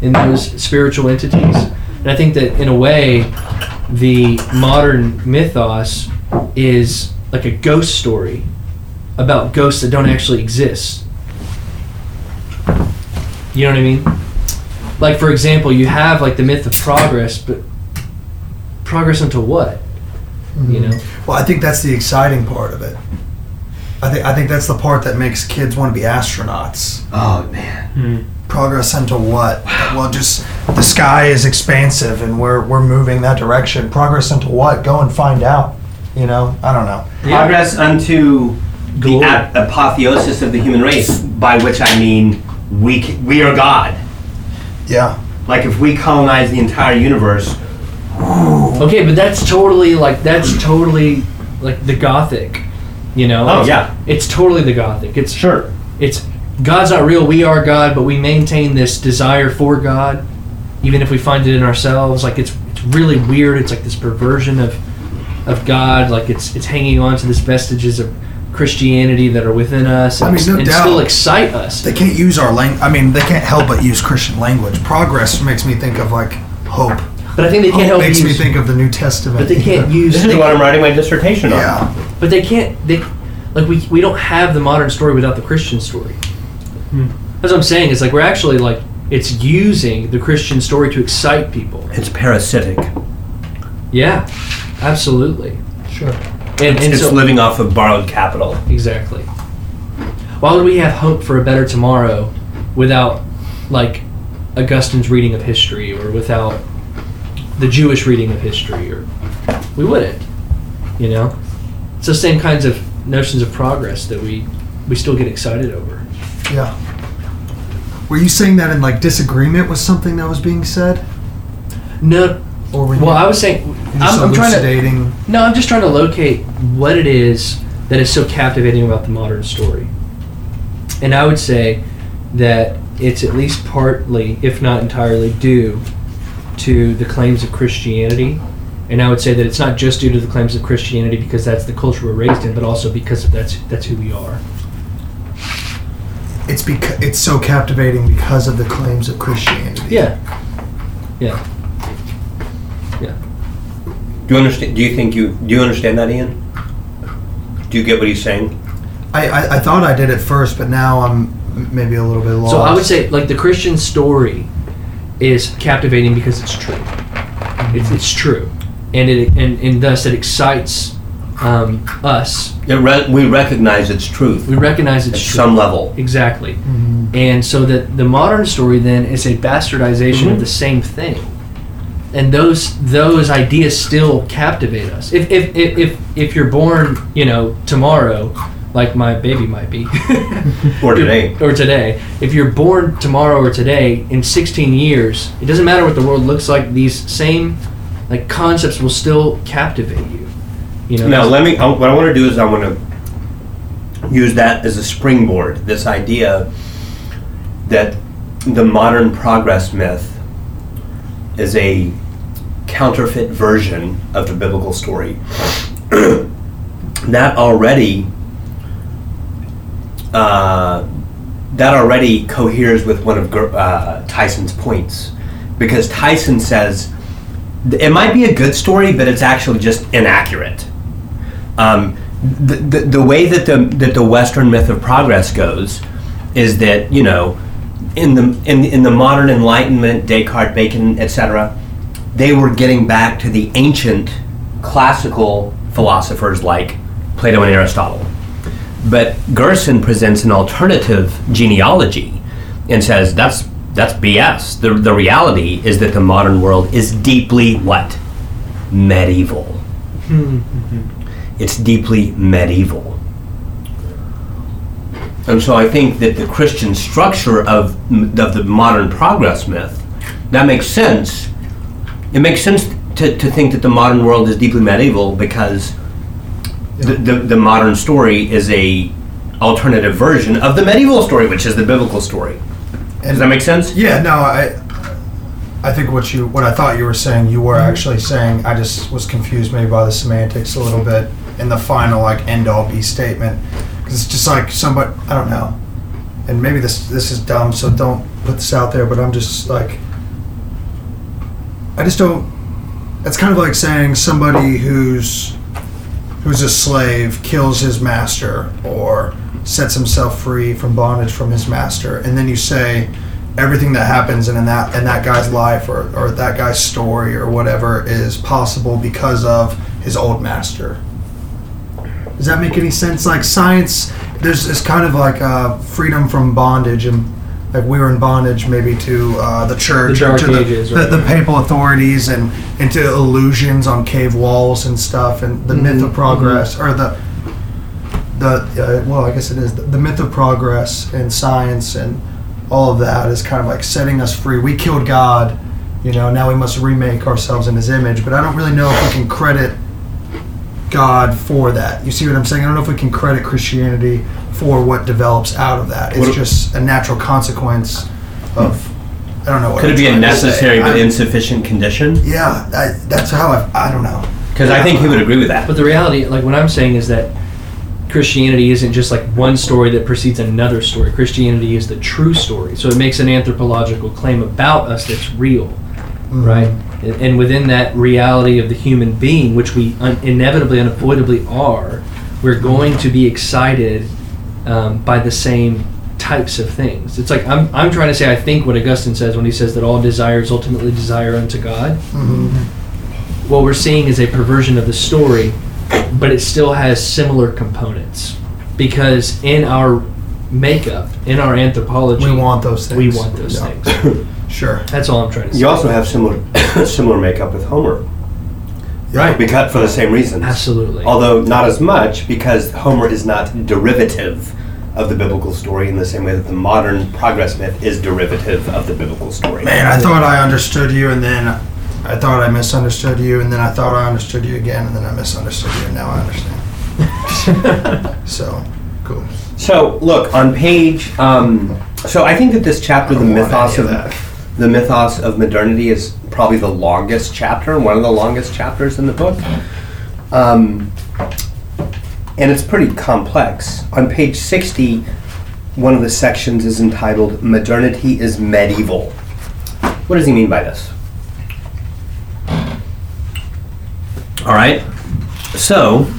in those spiritual entities. And I think that in a way, the modern mythos is like a ghost story about ghosts that don't actually exist. You know what I mean? Like for example, you have like the myth of progress, but progress into what? You mm-hmm. know? Well, I think that's the exciting part of it. I think I think that's the part that makes kids want to be astronauts. Oh man. Hmm. Progress into what? Well, just the sky is expansive and we're we're moving that direction. Progress into what? Go and find out. You know, I don't know. Progress unto the ap- apotheosis of the human race, by which I mean we c- we are God. Yeah. Like if we colonize the entire universe, Okay, but that's totally like that's totally like the gothic. You know? Oh, It's- yeah. It's totally the gothic. It's sure. it's God's not real, we are God, but we maintain this desire for God, even if we find it in ourselves. Like it's it's really weird. It's like this perversion of of God. Like it's it's hanging on to this vestiges of Christianity that are within us, I and, mean, no and doubt. still excite us. They can't use our language. I mean, they can't help but use Christian language. Progress makes me think of like hope. But I think they can't Hope help makes me think of the New Testament. but they can't use. This is what I'm writing my dissertation on. Yeah. But they can't. They like we we don't have the modern story without the Christian story. Hmm. That's what I'm saying. It's like we're actually like it's using the Christian story to excite people. It's parasitic. Yeah, absolutely. Sure. And, and it's so living off of borrowed capital. exactly. Why would we have hope for a better tomorrow without like Augustine's reading of history or without the Jewish reading of history or we wouldn't. You know? It's the same kinds of notions of progress that we we still get excited over. Yeah. Were you saying that in like disagreement with something that was being said, No, or were you well, I was saying, I'm, I'm trying to. No, I'm just trying to locate what it is that is so captivating about the modern story. And I would say that it's at least partly, if not entirely, due to the claims of Christianity. And I would say that it's not just due to the claims of Christianity because that's the culture we're raised in, but also because that's that's who we are. It's because it's so captivating because of the claims of Christianity. Yeah. Yeah. Do you understand? Do you think you do you understand that, Ian? Do you get what he's saying? I, I, I thought I did at first, but now I'm maybe a little bit lost. So I would say, like the Christian story is captivating because it's true. It's, it's true, and it and, and thus it excites um, us. It re- we recognize its truth We recognize it's at true. some level. Exactly, Mhm. and so that the modern story then is a bastardization Mhm. of the same thing, and those those ideas still captivate us. If if if if, if you're born, you know, tomorrow. Like my baby might be, Or today. or today. If you're born tomorrow or today, in 16 years, it doesn't matter what the world looks like. These same like concepts will still captivate you. You know. Now, let me. I- What I want to do is I want to use that as a springboard. This idea that the modern progress myth is a counterfeit version of the biblical story. that already. Uh, that already coheres with one of uh, Tyson's points, because Tyson says it might be a good story, but it's actually just inaccurate. Um, the, the, the way that the that the Western myth of progress goes is that you know in the in, in the modern Enlightenment, Descartes, Bacon, etc., they were getting back to the ancient classical philosophers like Plato and Aristotle. But Gerson presents an alternative genealogy and says that's that's BS. The, the reality is that the modern world is deeply what? Medieval. Hmm, hmm, hmm. it's deeply medieval. And so I think that the Christian structure of, of the modern progress myth, that makes sense. It makes sense to, to think that the modern world is deeply medieval because the, the, the modern story is a alternative version of the medieval story, which is the biblical story. Does that make sense? Yeah, no, I, I think what you, what I thought you were saying, you were mm-hmm. actually saying. I just was confused maybe by the semantics a little bit in the final like end all be statement, because it's just like somebody, I don't know, and maybe this this is dumb, so don't put this out there. But I'm just like, I just don't. It's kind of like saying somebody who's who's a slave kills his master or sets himself free from bondage from his master and then you say everything that happens in, in that in that guy's life or, or that guy's story or whatever is possible because of his old master does that make any sense like science there's this kind of like uh, freedom from bondage and like we were in bondage maybe to uh, the church The or Dark to the, Ages, the, right. the papal authorities and into illusions on cave walls and stuff and the myth of Mhm, progress or the the uh, well I guess it is the, the myth of progress and science and all of that is kind of like setting us free. We killed God, you know. Now we must remake ourselves in His image. But I don't really know if we can credit God for that. You see what I'm saying? I don't know if we can credit Christianity for what develops out of that. It's What- just a natural consequence of I don't know. What Could I'm it be a trying to say. necessary but I- insufficient condition? Yeah, I, that's how I. I don't know. Because I think he would agree with that. But the reality, like what I'm saying, is that Christianity isn't just like one story that precedes another story. Christianity is the true story. So it makes an anthropological claim about us that's real, Mhm. right? And, within that reality of the human being, which we un- inevitably, unavoidably are, we're going to be excited um, by the same types of things. It's like I'm, I'm trying to say, I think what Augustine says when he says that all desires ultimately desire unto God Mhm. what we're seeing is a perversion of the story, but it still has similar components. Because in our makeup, in our anthropology, We want those things. we want those Yeah. things. Sure. That's all I'm trying to say. You also have similar similar makeup with Homer, Right. because for the same reasons. Absolutely. Although not as much, because Homer is not derivative of the biblical story in the same way that the modern progress myth is derivative of the biblical story. Man, I thought I understood you, and then I thought I misunderstood you, and then I thought I understood you again, and then I misunderstood you, and now I understand. so, cool. So look on page. Um, so I think that this chapter, the I mythos of of that. The mythos of modernity, is probably the longest chapter, one of the longest chapters in the book. Um, and it's pretty complex. On page sixty, one of the sections is entitled "Modernity is Medieval." What does he mean by this? All right. So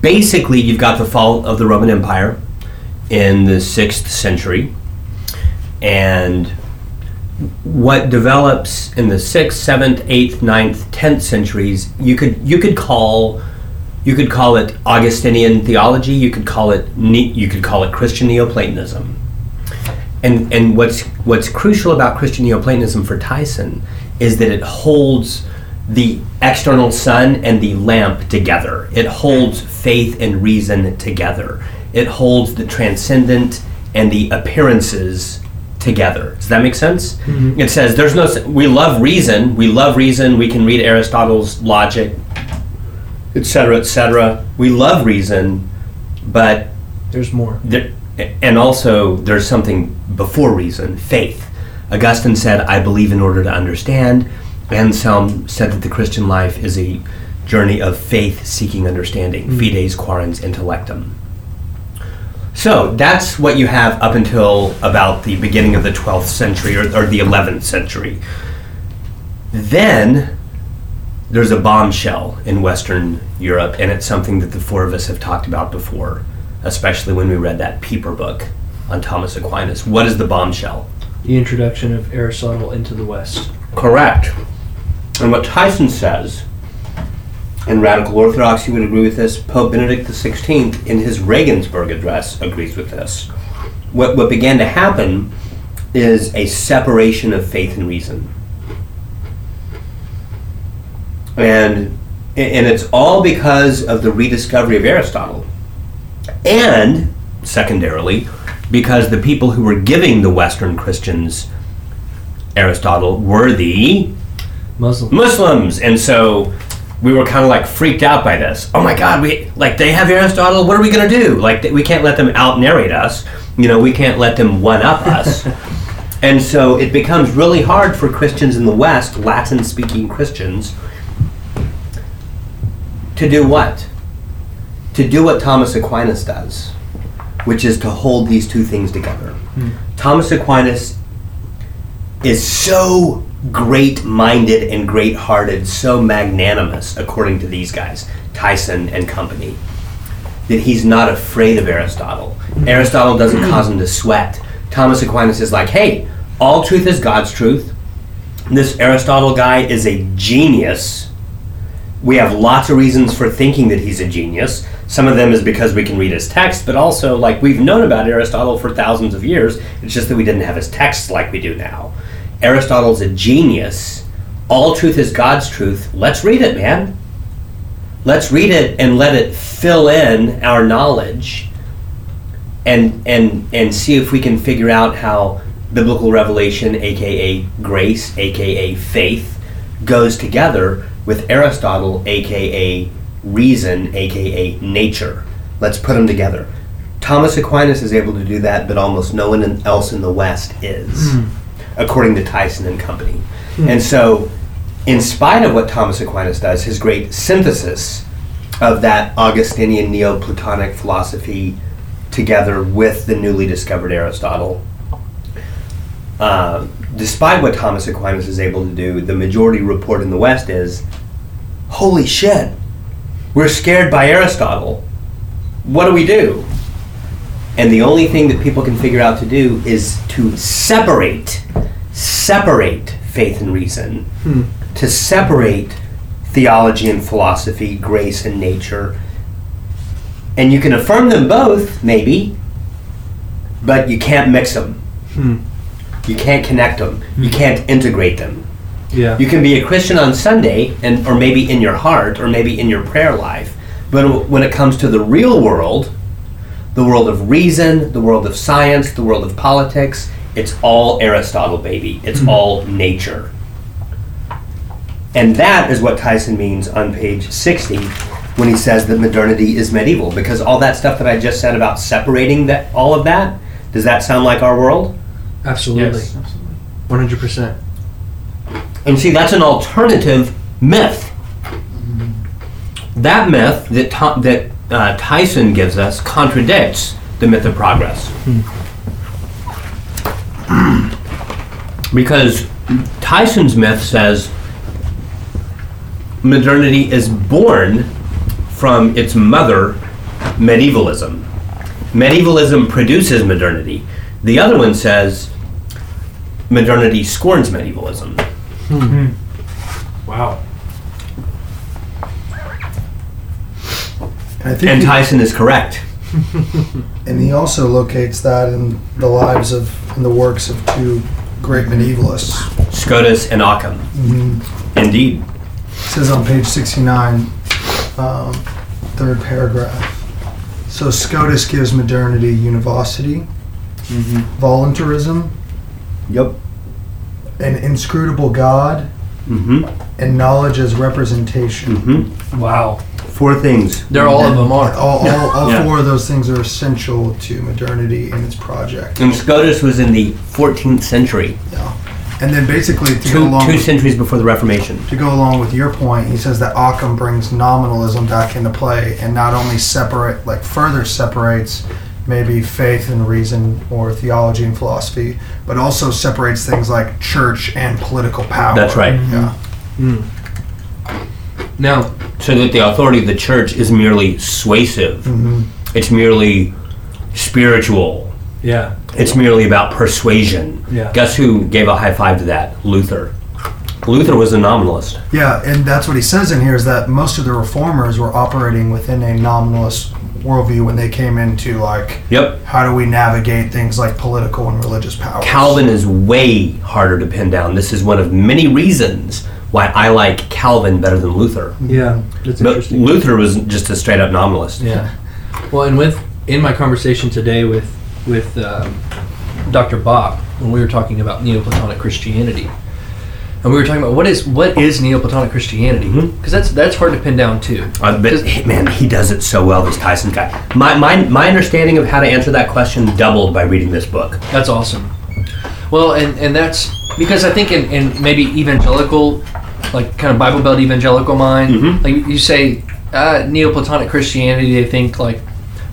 basically, you've got the fall of the Roman Empire in the sixth century, and what develops in the sixth, seventh, eighth, ninth, tenth centuries, you could you could call you could call it Augustinian theology. You could call it you could call it Christian Neoplatonism. And and what's what's crucial about Christian Neoplatonism for Tyson is that it holds the external sun and the lamp together. It holds faith and reason together. It holds the transcendent and the appearances together. Does that make sense? Mhm. It says there's no we love reason, we love reason, we can read Aristotle's logic, etc., etc. We love reason, but There's more. there, and also there's something before reason, faith. Augustine said, "I believe in order to understand." Anselm said that the Christian life is a journey of faith seeking understanding, Mm. fides quaerens intellectum. So that's what you have up until about the beginning of the 12th century or, or the 11th century. Then there's a bombshell in Western Europe, and it's something that the four of us have talked about before, especially when we read that Pieper book on Thomas Aquinas. What is the bombshell? The introduction of Aristotle into the West. Correct. And what Tyson says, and Radical Orthodoxy would agree with this, Pope Benedict XVI in his Regensburg address agrees with this. What, what began to happen is a separation of faith and reason. And, and it's all because of the rediscovery of Aristotle. And, secondarily, because the people who were giving the Western Christians Aristotle were the Muslim. Muslims, and so we were kind of like freaked out by this. Oh my God, we like they have Aristotle. What are we gonna do? Like we can't let them out narrate us. You know, we can't let them one up us. and so it becomes really hard for Christians in the West, Latin speaking Christians, to do what? To do what Thomas Aquinas does, which is to hold these two things together. Hmm. Thomas Aquinas is so great minded and great hearted, so magnanimous, according to these guys, Tyson and company, that he's not afraid of Aristotle. Aristotle doesn't hmm. cause him to sweat. Thomas Aquinas is like, hey, all truth is God's truth. This Aristotle guy is a genius. We have lots of reasons for thinking that he's a genius. Some of them is because we can read his text, but also, like, we've known about Aristotle for thousands of years. It's just that we didn't have his texts like we do now. Aristotle's a genius. All truth is God's truth. Let's read it, man. Let's read it and let it fill in our knowledge and and and see if we can figure out how biblical revelation, aka grace, aka faith, goes together with Aristotle, aka reason, aka nature. Let's put them together. Thomas Aquinas is able to do that, but almost no one else in the West is, hmm. According to Tyson and company. And so, in spite of what Thomas Aquinas does, his great synthesis of that Augustinian Neoplatonic philosophy together with the newly discovered Aristotle, uh, despite what Thomas Aquinas is able to do, the majority report in the West is holy shit, we're scared by Aristotle. What do we do? And the only thing that people can figure out to do is to separate, separate faith and reason, to separate theology and philosophy, grace and nature. And you can affirm them both, maybe, but you can't mix them. Hmm. You can't connect them. You can't integrate them. Yeah. You can be a Christian on Sunday, and or maybe in your heart, or maybe in your prayer life. But when it comes to the real world, the world of reason, the world of science, the world of politics, it's all Aristotle, baby. It's all nature. And that is what Tyson means on page 60 when he says that modernity is medieval. Because all that stuff that I just said about separating that all of that, does that sound like our world? Absolutely. Yes, absolutely. One hundred percent. And see, that's an alternative myth. That myth that Tho- that uh, Tyson gives us contradicts the myth of progress. Because Tyson's myth says modernity is born from its mother, medievalism. Medievalism produces modernity. The other one says modernity scorns medievalism. Hmm. Wow. And I think And he- Tyson is correct. And he also locates that in the lives of, in the works of two great medievalists. Scotus and Occam. Indeed. It says on page 69, um, third paragraph. So Scotus gives modernity univocity, voluntarism, Yep. an inscrutable God, Mm-hmm. and knowledge as representation. Mm-hmm. Wow. Four things. They're all of them are. All, all, all Yeah. four of those things are essential to modernity and its project. And Scotus was in the 14th century, Yeah. And then basically to go two, along two with, centuries before the Reformation. to go along with your point, he says that Occam brings nominalism back into play and not only separate, like further separates maybe faith and reason or theology and philosophy, but also separates things like church and political power. That's right. Yeah. Mm. Now, so that the authority of the church is merely suasive. Mhm. It's merely spiritual. yeah, It's merely about persuasion. Yeah. Guess who gave a high five to that? Luther. Luther was a nominalist. Yeah, and that's what he says in here is that most of the reformers were operating within a nominalist worldview when they came into like Yep. how do we navigate things like political and religious power. Calvin is way harder to pin down. This is one of many reasons why I like Calvin better than Luther. yeah, that's But interesting. Luther was just a straight up nominalist. Yeah. Well, and with in my conversation today with with um, Dr. Bob, when we were talking about Neoplatonic Christianity, and we were talking about what is what is Neoplatonic Christianity, because Mhm. that's that's hard to pin down too. Uh, but hey, man, he does it so well. This Tyson guy. My, my my understanding of how to answer that question doubled by reading this book. That's awesome. Well, and and that's because I think in, in maybe evangelical, like kind of Bible Belt evangelical mind, Mhm. like you say uh, Neoplatonic Christianity, they think like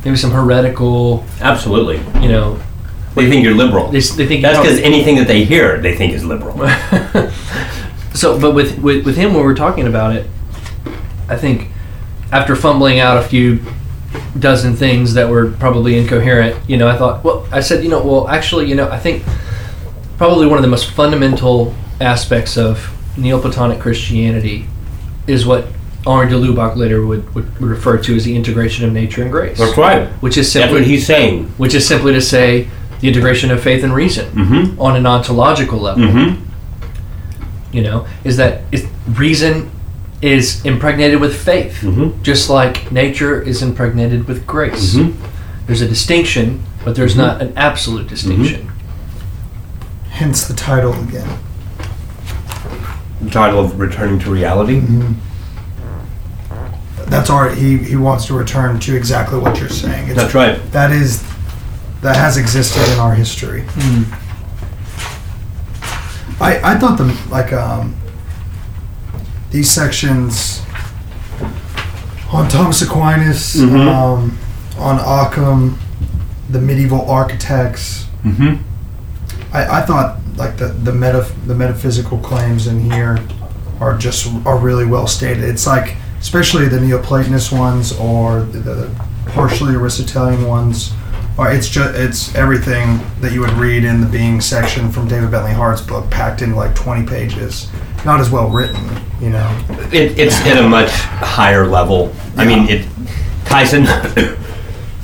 maybe some heretical, Absolutely. you know, They think you're liberal. they, they think That's because anything that they hear, they think is liberal. so, but with, with with him when we're talking about it, I think after fumbling out a few dozen things that were probably incoherent, you know, I thought, well, I said, you know, well, actually, you know, I think probably one of the most fundamental aspects of Neoplatonic Christianity is what Henri de Lubac later would, would, would refer to as the integration of nature and grace, That's right. which is That's simply what he's saying. which is simply to say the integration of faith and reason Mm-hmm. on an ontological level Mm-hmm. you know, is that is, reason is impregnated with faith, Mhm. just like nature is impregnated with grace. Mhm. There's a distinction, but there's not an absolute distinction. Hence the title again. The title of returning to reality. That's all right. He he wants to return to exactly what you're saying. It's, That's right. That is that has existed in our history. I I thought the like um these sections on Thomas Aquinas, Mhm. um, on Occam, the medieval architects. Mm-hmm. I, I thought like the the meta the metaphysical claims in here are just are really well stated. It's like especially the Neoplatonist ones or the, the partially Aristotelian ones. Or it's just it's everything that you would read in the being section from David Bentley Hart's book, packed in like twenty pages. Not as well written, you know. It, it's at a much higher level. I mean, it. Tyson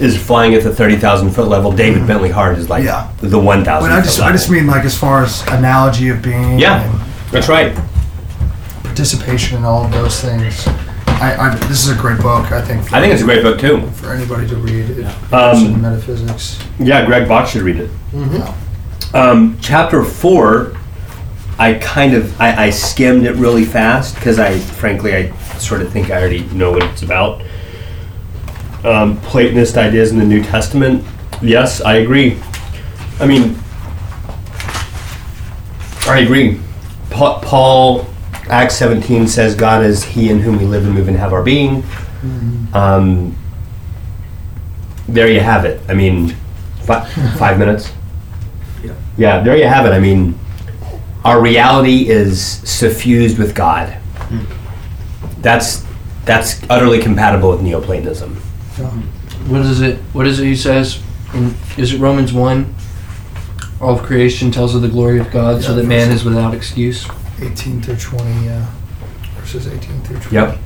is flying at the thirty thousand foot level. David Bentley Hart is like Yeah. the one thousand. But I just I just mean like as far as analogy of being Yeah, and that's right. participation in all of those things. I, I this is a great book. I think. I think it's a great book too. for anybody to read. It, Um, in metaphysics. Yeah, Greg Bach should read it. Yeah. Um, chapter four, I kind of I, I skimmed it really fast because I frankly I sort of think I already know what it's about. Um, Platonist ideas in the New Testament. Yes, I agree. I mean, I agree. Pa- Paul, Acts 17 says God is He in whom we live and move and have our being. Um, there you have it. I mean, fi- five minutes. Yeah. Yeah, there you have it. I mean, our reality is suffused with God. That's that's utterly compatible with Neoplatonism. What is it? What is it he says? In, is it Romans one? All of creation tells of the glory of God, so that man is without excuse. 18 through 20, yeah. Verses 18 through 20. Yep.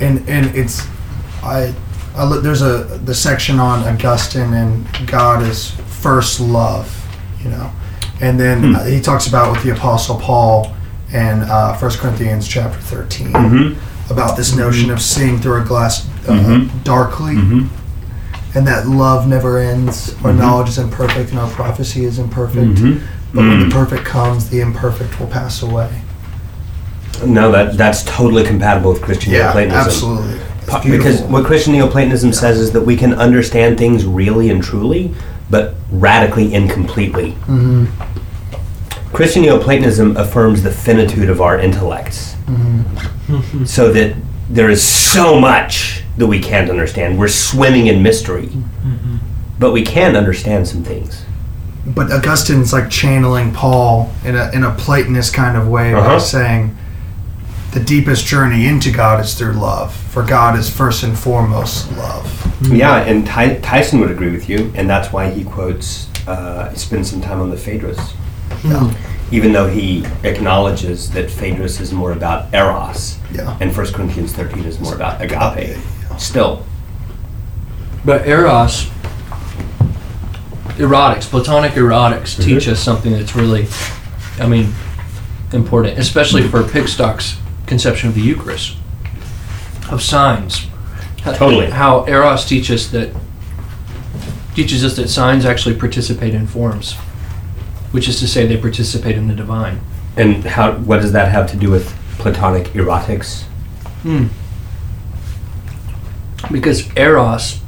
And and it's I I look there's a the section on Augustine and God is first love, you know. And then Hmm. uh, he talks about with the apostle Paul in uh, 1 Corinthians chapter 13 Mm-hmm. About this notion of seeing through a glass uh, Mhm. darkly Mm-hmm. and that love never ends or Mhm. knowledge is imperfect and our prophecy is imperfect. Mhm. But when the perfect comes, the imperfect will pass away. No, that that's totally compatible with Christian Neoplatonism. absolutely. Pa- Because what Christian Neoplatonism says is that we can understand things really and truly, but radically incompletely. Christian Neoplatonism affirms the finitude of our intellects, mhm. so that there is so much that we can't understand. We're swimming in mystery, but we can understand some things. But Augustine's like channeling Paul in a in a Platonist kind of way by Uh-huh. saying the deepest journey into God is through love. For God is first and foremost love. Yeah, and Ty- Tyson would agree with you, and that's why he quotes, uh, spend some time on the Phaedrus. Yeah. Even though he acknowledges that Phaedrus is more about eros, Yeah. and 1 Corinthians 13 is more about agape. Agape, yeah. Still, But eros, erotics, platonic erotics, mm-hmm. teach us something that's really, I mean, important, especially for Pickstock's conception of the Eucharist, of signs. Totally. How eros teaches that teaches us that signs actually participate in forms, which is to say, they participate in the divine. and how? What does that have to do with Platonic erotics? Hmm. Because eros,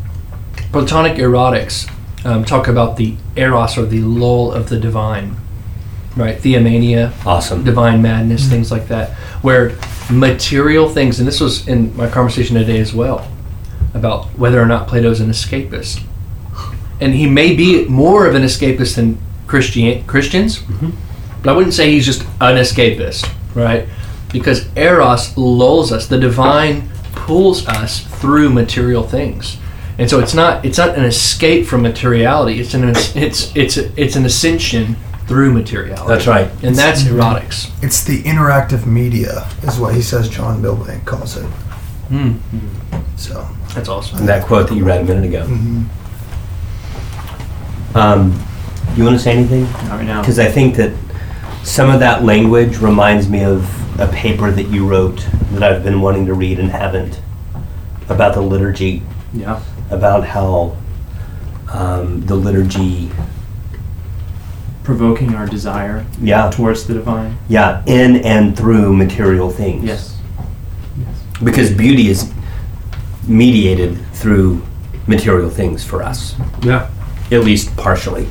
Platonic erotics, um, talk about the eros or the lull of the divine, right? theia mania, Awesome. divine madness, things like that, where material things, and this was in my conversation today as well, about whether or not Plato's an escapist. And he may be more of an escapist than Christian Christians, but I wouldn't say he's just an escapist, right? Because eros lulls us, the divine pulls us through material things. And so it's not it's not an escape from materiality. It's an it's it's it's an ascension through materiality. That's right. And that's erotics. It's the interactive media, is what he says John Milbank calls it. Hmm. So, That's awesome. And that quote that you read a minute ago. mhm. Um, you want to say anything? Not right now. Because I think that some of that language reminds me of a paper that you wrote that I've been wanting to read and haven't about the liturgy, Yeah. about how um, the liturgy, Provoking our desire yeah, towards the divine. yeah, in and through material things. Yes. Yes. Because beauty is mediated through material things for us. Yeah. at least partially.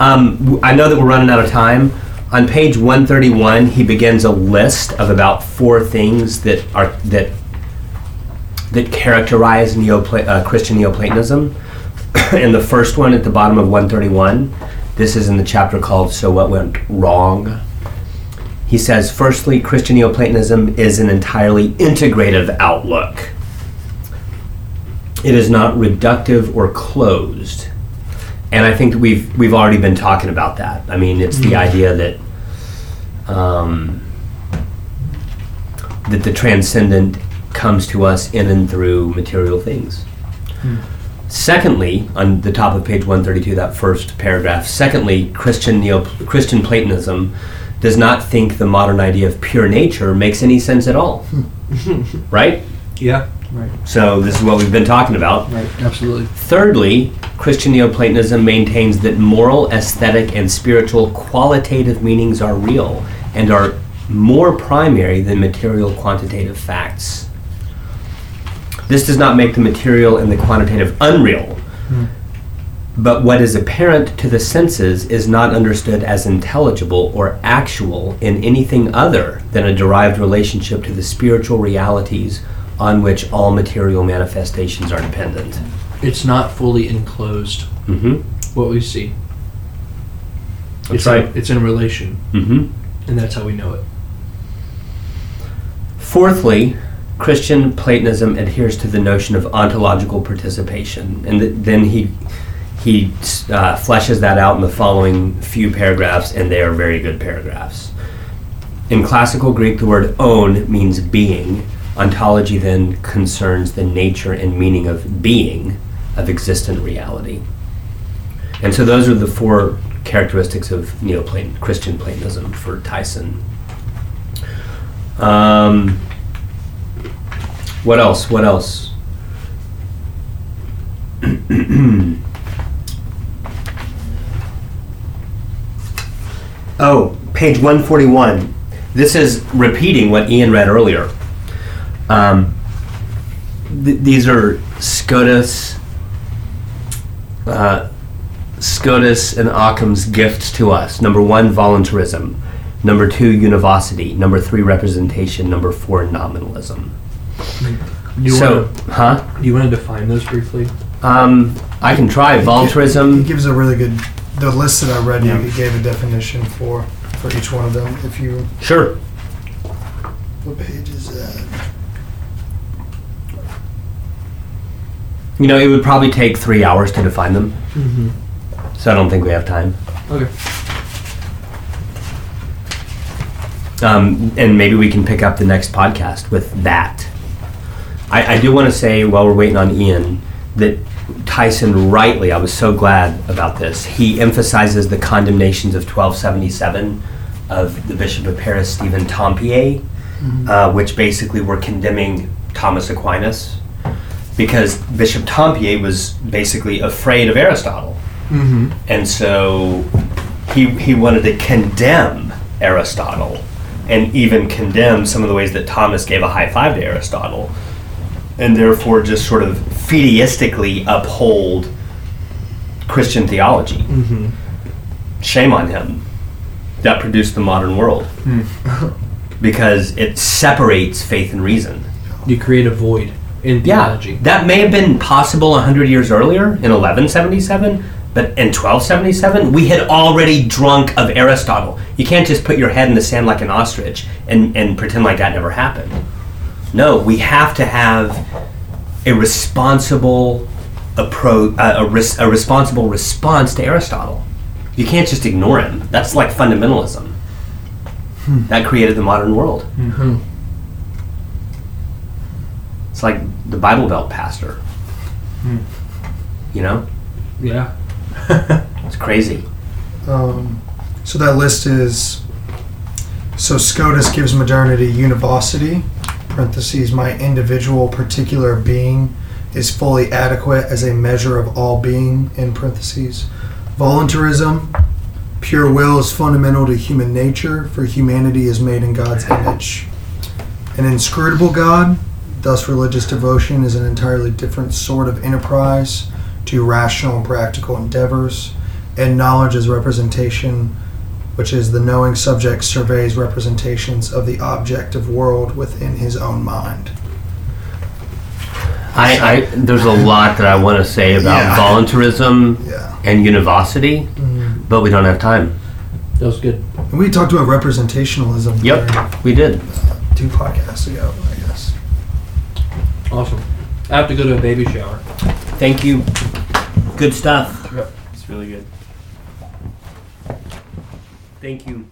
Um, I know that we're running out of time. On page 131, he begins a list of about four things that are that that characterize Neopla- uh, Christian Neoplatonism. and the first one at the bottom of 131, this is in the chapter called "So What Went Wrong." He says, firstly, Christian Neoplatonism is an entirely integrative outlook. It is not reductive or closed and I think we've we've already been talking about that. I mean, it's the mm-hmm. idea that um, that the transcendent comes to us in and through material things. Hmm. Secondly, on the top of page 132, that first paragraph. Secondly, Christian Neo Christian Platonism does not think the modern idea of pure nature makes any sense at all. Hmm. right? Yeah. Right. So this is what we've been talking about. Right. Absolutely. Thirdly, Christian Neoplatonism maintains that moral, aesthetic, and spiritual qualitative meanings are real and are more primary than material quantitative facts. This does not make the material and the quantitative unreal, hmm. but what is apparent to the senses is not understood as intelligible or actual in anything other than a derived relationship to the spiritual realities on which all material manifestations are dependent. It's not fully enclosed. Mm-hmm. What we see. That's it's right. In, it's in relation, Mm-hmm. and that's how we know it. Fourthly, Christian Platonism adheres to the notion of ontological participation, and th- then he he uh, fleshes that out in the following few paragraphs, and they are very good paragraphs. In classical Greek, the word "own" means being. Ontology then concerns the nature and meaning of being, of existent reality. And so, those are the four characteristics of Neoplaton, Christian Platonism for Tyson. Um, what else? What else? oh, page 141. This is repeating what Ian read earlier. Um, th- these are Scotus, uh, Scotus and Occam's gifts to us. Number one, voluntarism. Number two, univocity. Number three, representation. Number four, nominalism. Do you so, want huh? to? Do you want to define those briefly? Um, I can try He voluntarism. gives a really good. The list that I read, Yeah. you he gave a definition for for each one of them. If you Sure. What page is that? You know, it would probably take three hours to define them, Mm-hmm. so I don't think we have time. Okay. Um, and maybe we can pick up the next podcast with that. I, I do want to say while we're waiting on Ian that Tyson rightly, I was so glad about this. He emphasizes the condemnations of 1277 of the Bishop of Paris, Stephen Tempier, uh, which basically were condemning Thomas Aquinas because Bishop Tempier was basically afraid of Aristotle. Mm-hmm. And so he, he wanted to condemn Aristotle and even condemn some of the ways that Thomas gave a high five to Aristotle and therefore just sort of fideistically uphold Christian theology. Mm-hmm. Shame on him. That produced the modern world because it separates faith and reason. You create a void in theology. Yeah, that may have been possible 100 years earlier in 1177, but in 1277, we had already drunk of Aristotle. You can't just put your head in the sand like an ostrich and, and pretend like that never happened. No, we have to have a responsible approach, uh, a, res- a responsible response to Aristotle. You can't just ignore him. That's like fundamentalism. That created the modern world. Mm-hmm. It's like the Bible Belt pastor. Hmm. You know? Yeah. It's crazy. Um, so that list is so Scotus gives modernity univocity. Parentheses, my individual particular being is fully adequate as a measure of all being. In parentheses, voluntarism, pure will is fundamental to human nature, for humanity is made in God's image. An inscrutable God, thus religious devotion is an entirely different sort of enterprise to rational and practical endeavors and knowledge is representation, which is the knowing subject surveys representations of the objective world within his own mind. I, I there's a lot that I want to say about Yeah. voluntarism Yeah. and univocity, mm-hmm. but we don't have time. That was good. And we talked about representationalism Yep, there we did. two podcasts ago, I guess. Awesome. I have to go to a baby shower. Thank you. Good stuff. It's really good. Thank you.